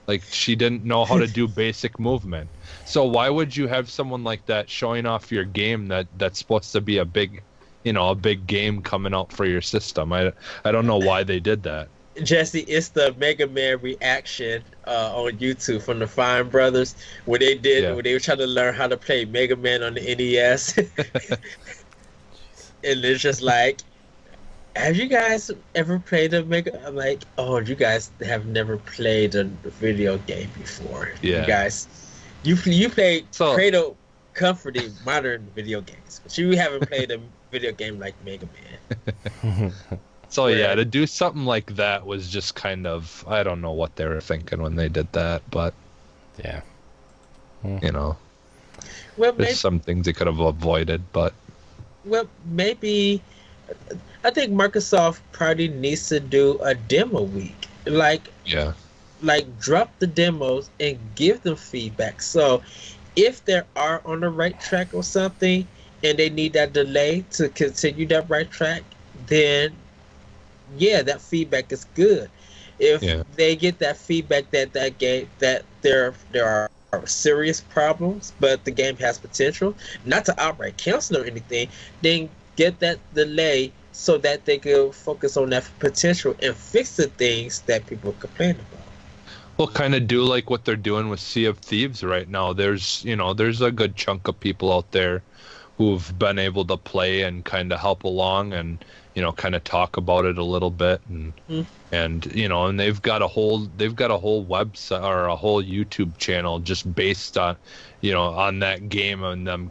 Like she didn't know how to do basic movement. So why would you have someone like that showing off your game that that's supposed to be a big you know a big game coming out for your system? I i don't know why they did that. Jesse, it's the Mega Man reaction uh, on YouTube from the Fine Brothers, where they did Yeah. where they were trying to learn how to play Mega Man on the NES, and it's just like, have you guys ever played a Mega? I'm like, oh, you guys have never played a video game before. Yeah. You guys, you you played So- Cradle Comforting modern video games, but you haven't played a video game like Mega Man. So yeah, to do something like that was just kind of I don't know what they were thinking when they did that, but yeah. you know, Well, maybe, there's some things they could have avoided, but well, maybe I think Microsoft probably needs to do a demo week, like yeah. like drop the demos and give them feedback. So if they are on the right track or something, and they need that delay to continue that right track, then yeah, that feedback is good. If Yeah. they get that feedback that that game that there there are serious problems, but the game has potential, not to outright cancel or anything, then get that delay so that they can focus on that potential and fix the things that people complain about. Well, kind of do like what they're doing with Sea of Thieves right now. There's, you know, there's a good chunk of people out there who've been able to play and kind of help along and, you know, kind of talk about it a little bit and Mm. And you know, and they've got a whole they've got a whole website or a whole YouTube channel just based on, you know, on that game and them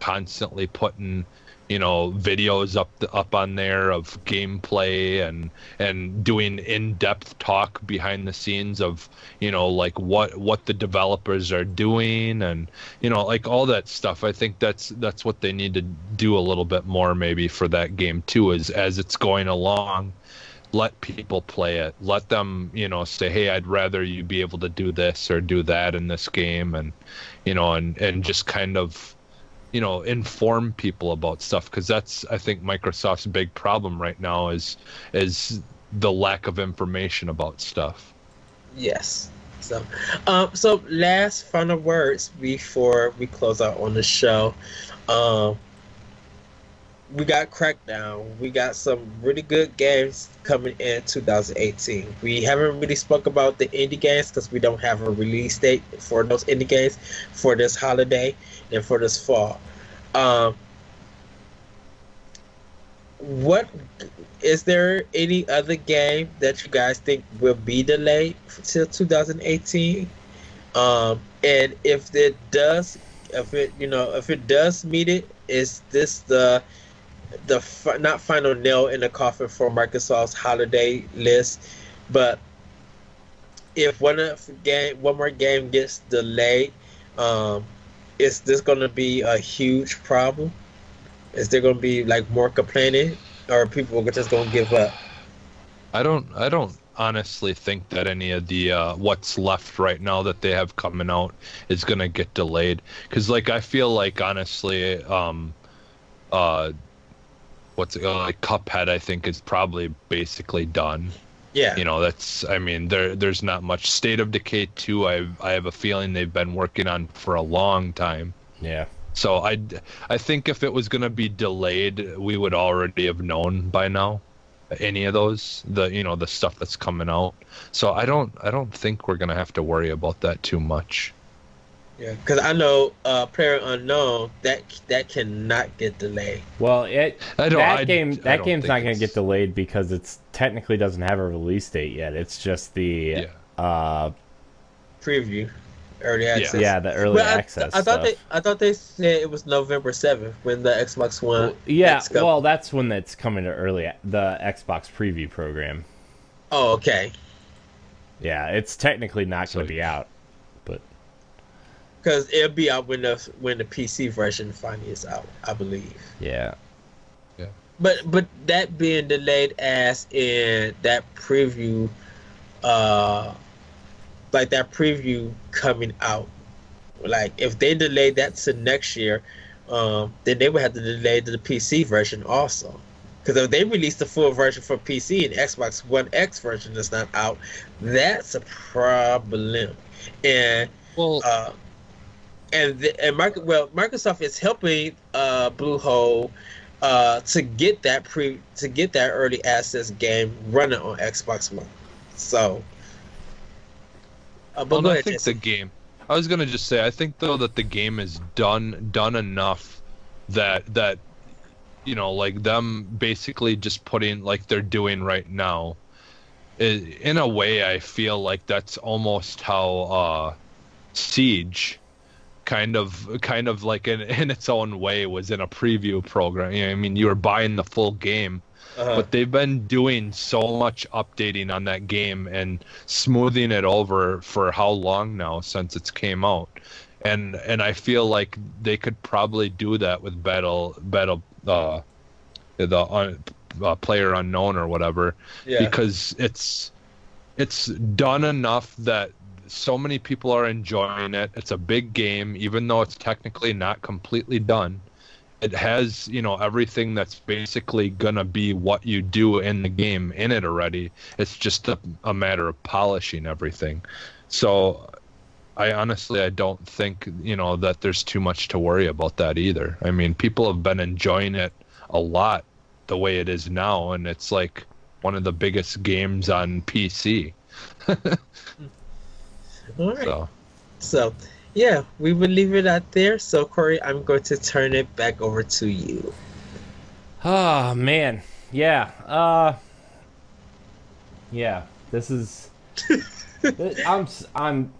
constantly putting you know videos up the up on there of gameplay and and doing in-depth talk behind the scenes of you know like what what the developers are doing and you know like all that stuff. I think that's that's what they need to do a little bit more maybe for that game too is as it's going along let people play it let them you know say hey i'd rather you be able to do this or do that in this game and you know and and just kind of you know inform people about stuff because that's i think microsoft's big problem right now is is the lack of information about stuff Yes. So, um, so last final words before we close out on the show. Um, we got Crackdown. We got some really good games coming in 2018. We haven't really spoke about the indie games because we don't have a release date for those indie games for this holiday and for this fall. Um, what is there any other game that you guys think will be delayed till 2018? Um, and if it does, if it you know if it does meet it, is this the the not final nail in the coffin for Microsoft's holiday list? But if one game one more game gets delayed, um, is this going to be a huge problem? Is there going to be like more complaining, or people just going to give up? i don't i don't honestly think that any of the uh, what's left right now that they have coming out is going to get delayed because like i feel like honestly um uh what's it like cuphead i think is probably basically done. Yeah, you know that's i mean there there's not much. State of decay 2 i i have a feeling they've been working on for a long time. Yeah. so i i think if it was going to be delayed we would already have known by now any of those the you know the stuff that's coming out. So i don't i don't think we're going to have to worry about that too much yeah. Because I know uh, Player Unknown that that cannot get delayed. Well, it I don't- that I- game I that don't game's not going to get delayed because it's technically doesn't have a release date yet. It's just the yeah uh Preview, early access. yeah the early Well, I, access. I thought stuff. they I thought they said it was November seventh when the Xbox One. Well, yeah, X come- well, that's when it's coming to early the Xbox preview program. Oh, okay. Yeah, it's technically not going So- to be out, but Because it'll be out when the when the PC version finally is out, I believe. yeah, yeah. But but that being delayed as in that preview, uh, like that preview coming out, like if they delay that to next year, um, then they would have to delay the PC version also. Because if they release the full version for PC and Xbox One X version is not out, that's a problem. And Well, uh, and the, and Micro, well, Microsoft is helping uh, Bluehole uh, to get that pre to get that early access game running on Xbox One. So, uh, but well, I think Jesse. the game. I was gonna just say, I think though that the game is done done enough that that you know, like them basically just putting like they're doing right now. In a way, I feel like that's almost how uh, Siege kind of kind of like in, in its own way was in a preview program. You know, I mean, you were buying the full game, Uh-huh. but they've been doing so much updating on that game and smoothing it over for how long now since it's came out and and i feel like they could probably do that with battle battle uh the un, uh, player unknown or whatever yeah. because it's it's done enough that so many people are enjoying it. It's a big game, even though it's technically not completely done. It has, you know, everything that's basically gonna be what you do in the game in it already. It's just a, a matter of polishing everything. So I honestly I don't think, you know, that there's too much to worry about that either. I mean, people have been enjoying it a lot the way it is now and it's like one of the biggest games on PC. Hmm. All right. So So, yeah, we will leave it out there. So, Corey, I'm going to turn it back over to you. Oh man, yeah, uh, yeah. This is. I'm I'm.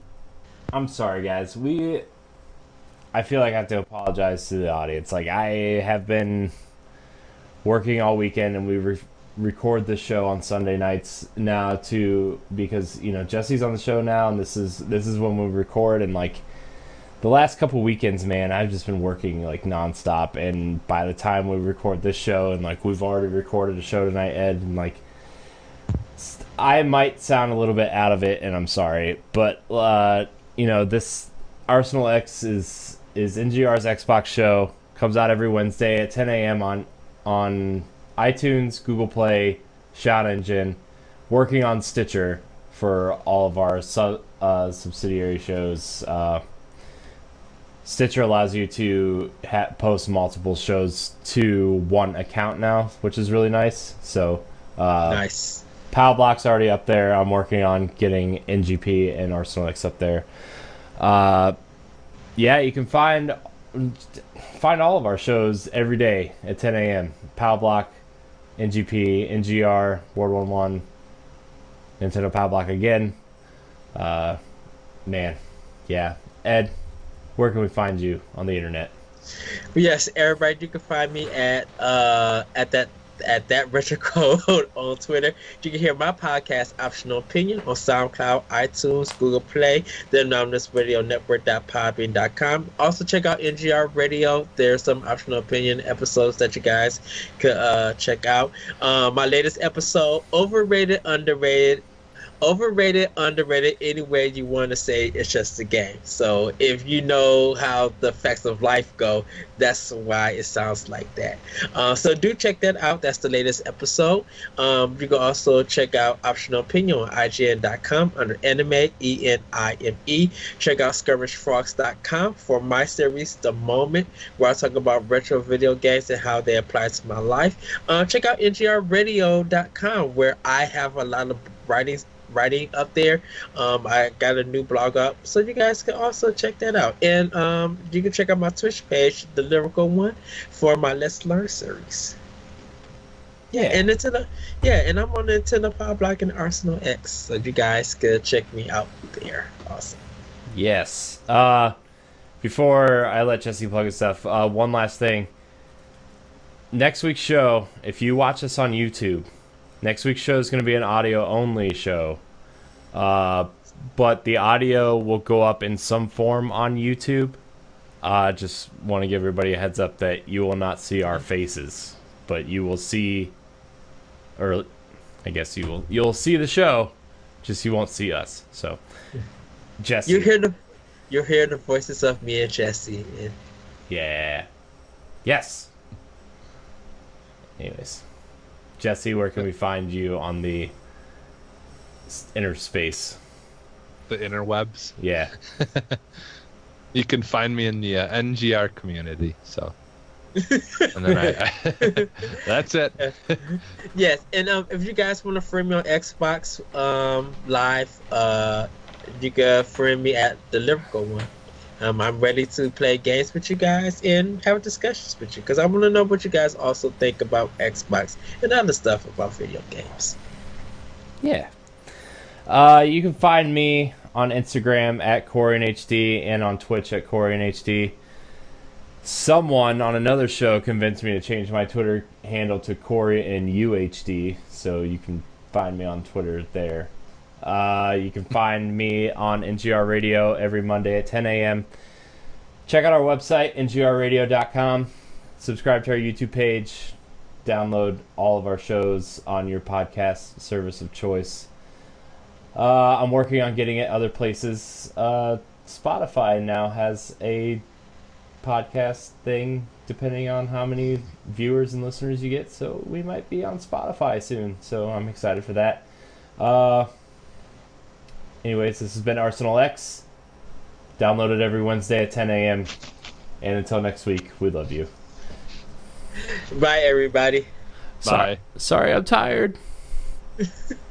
I'm sorry, guys. We. I feel like I have to apologize to the audience. Like I have been working all weekend, and we re- record this show on Sunday nights now to because you know Jesse's on the show now, and this is this is when we record, and like the last couple weekends, man, I've just been working like nonstop. And by the time we record this show, and like we've already recorded a show tonight, Ed, and like I might sound a little bit out of it, and I'm sorry, but uh, you know this Arsenal X is is NGR's Xbox show comes out every Wednesday at 10 a.m. on on iTunes, Google Play, Shout Engine, working on Stitcher for all of our sub, uh, subsidiary shows. Uh, Stitcher allows you to ha- post multiple shows to one account now, which is really nice. So, uh, nice. Power Block's already up there. I'm working on getting NGP and Arsenal X up there. Uh, yeah, you can find find all of our shows every day at 10 a.m. Power Block, NGP, NGR, World One One, Nintendo Power Block again. Uh, man, yeah, Ed, where can we find you on the internet? Yes, everybody, you can find me at uh at that at that retro code on Twitter. You can hear my podcast, Optional Opinion, on SoundCloud, iTunes, Google Play, the Anonymous Radio Network.podbean.com. Also, check out NGR Radio. There's some Optional Opinion episodes that you guys could uh, check out. Uh, my latest episode, Overrated, Underrated, overrated, underrated, any way you want to say it's just a game. So if you know how the facts of life go, that's why it sounds like that. Uh, so do check that out. That's the latest episode. Um, you can also check out Optional Opinion on IGN.com under anime, E N I M E. Check out skirmishfrogs.com for my series, The Moment, where I talk about retro video games and how they apply to my life. Uh, check out NGRradio.com where I have a lot of writings writing up there. Um, I got a new blog up, so you guys can also check that out. And um, you can check out my Twitch page, the Lyrical One, for my Let's Learn series. Yeah, and Nintendo. Yeah, and I'm on the Nintendo Power Block and Arsenal X, so you guys can check me out there. Awesome. Yes. Uh, before I let Jesse plug his stuff, uh, one last thing. Next week's show, if you watch us on YouTube, next week's show is going to be an audio only show. Uh, but the audio will go up in some form on YouTube. Uh, just want to give everybody a heads up that you will not see our faces, but you will see, or I guess you will you'll see the show, just you won't see us. So, Jesse, You hear the, you hear the voices of me and Jesse. And Yeah. Yes. Anyways, Jesse, where can we find you on the s- inner space? The interwebs. Yeah. You can find me in the uh, NGR community. So, and then I, I that's it. Yes, and um, if you guys want to friend me on Xbox um, Live, uh, you can friend me at the Lyrical one. Um, I'm ready to play games with you guys and have discussions with you because I want to know what you guys also think about Xbox and other stuff about video games. Yeah. Uh, you can find me on Instagram at Corey and HD and on Twitch at Corey and HD. Someone on another show convinced me to change my Twitter handle to Corey and UHD, so you can find me on Twitter there. Uh, you can find me on NGR Radio every Monday at 10 a.m. Check out our website, ngrradio.com. Subscribe to our YouTube page. Download all of our shows on your podcast service of choice. Uh, I'm working on getting it other places. Uh, Spotify now has a podcast thing, depending on how many viewers and listeners you get. So we might be on Spotify soon. So I'm excited for that. Uh, anyways, this has been Arsenal X. Download it every Wednesday at 10 a.m. And until next week, we love you. Bye, everybody. Bye. Sorry, I'm tired.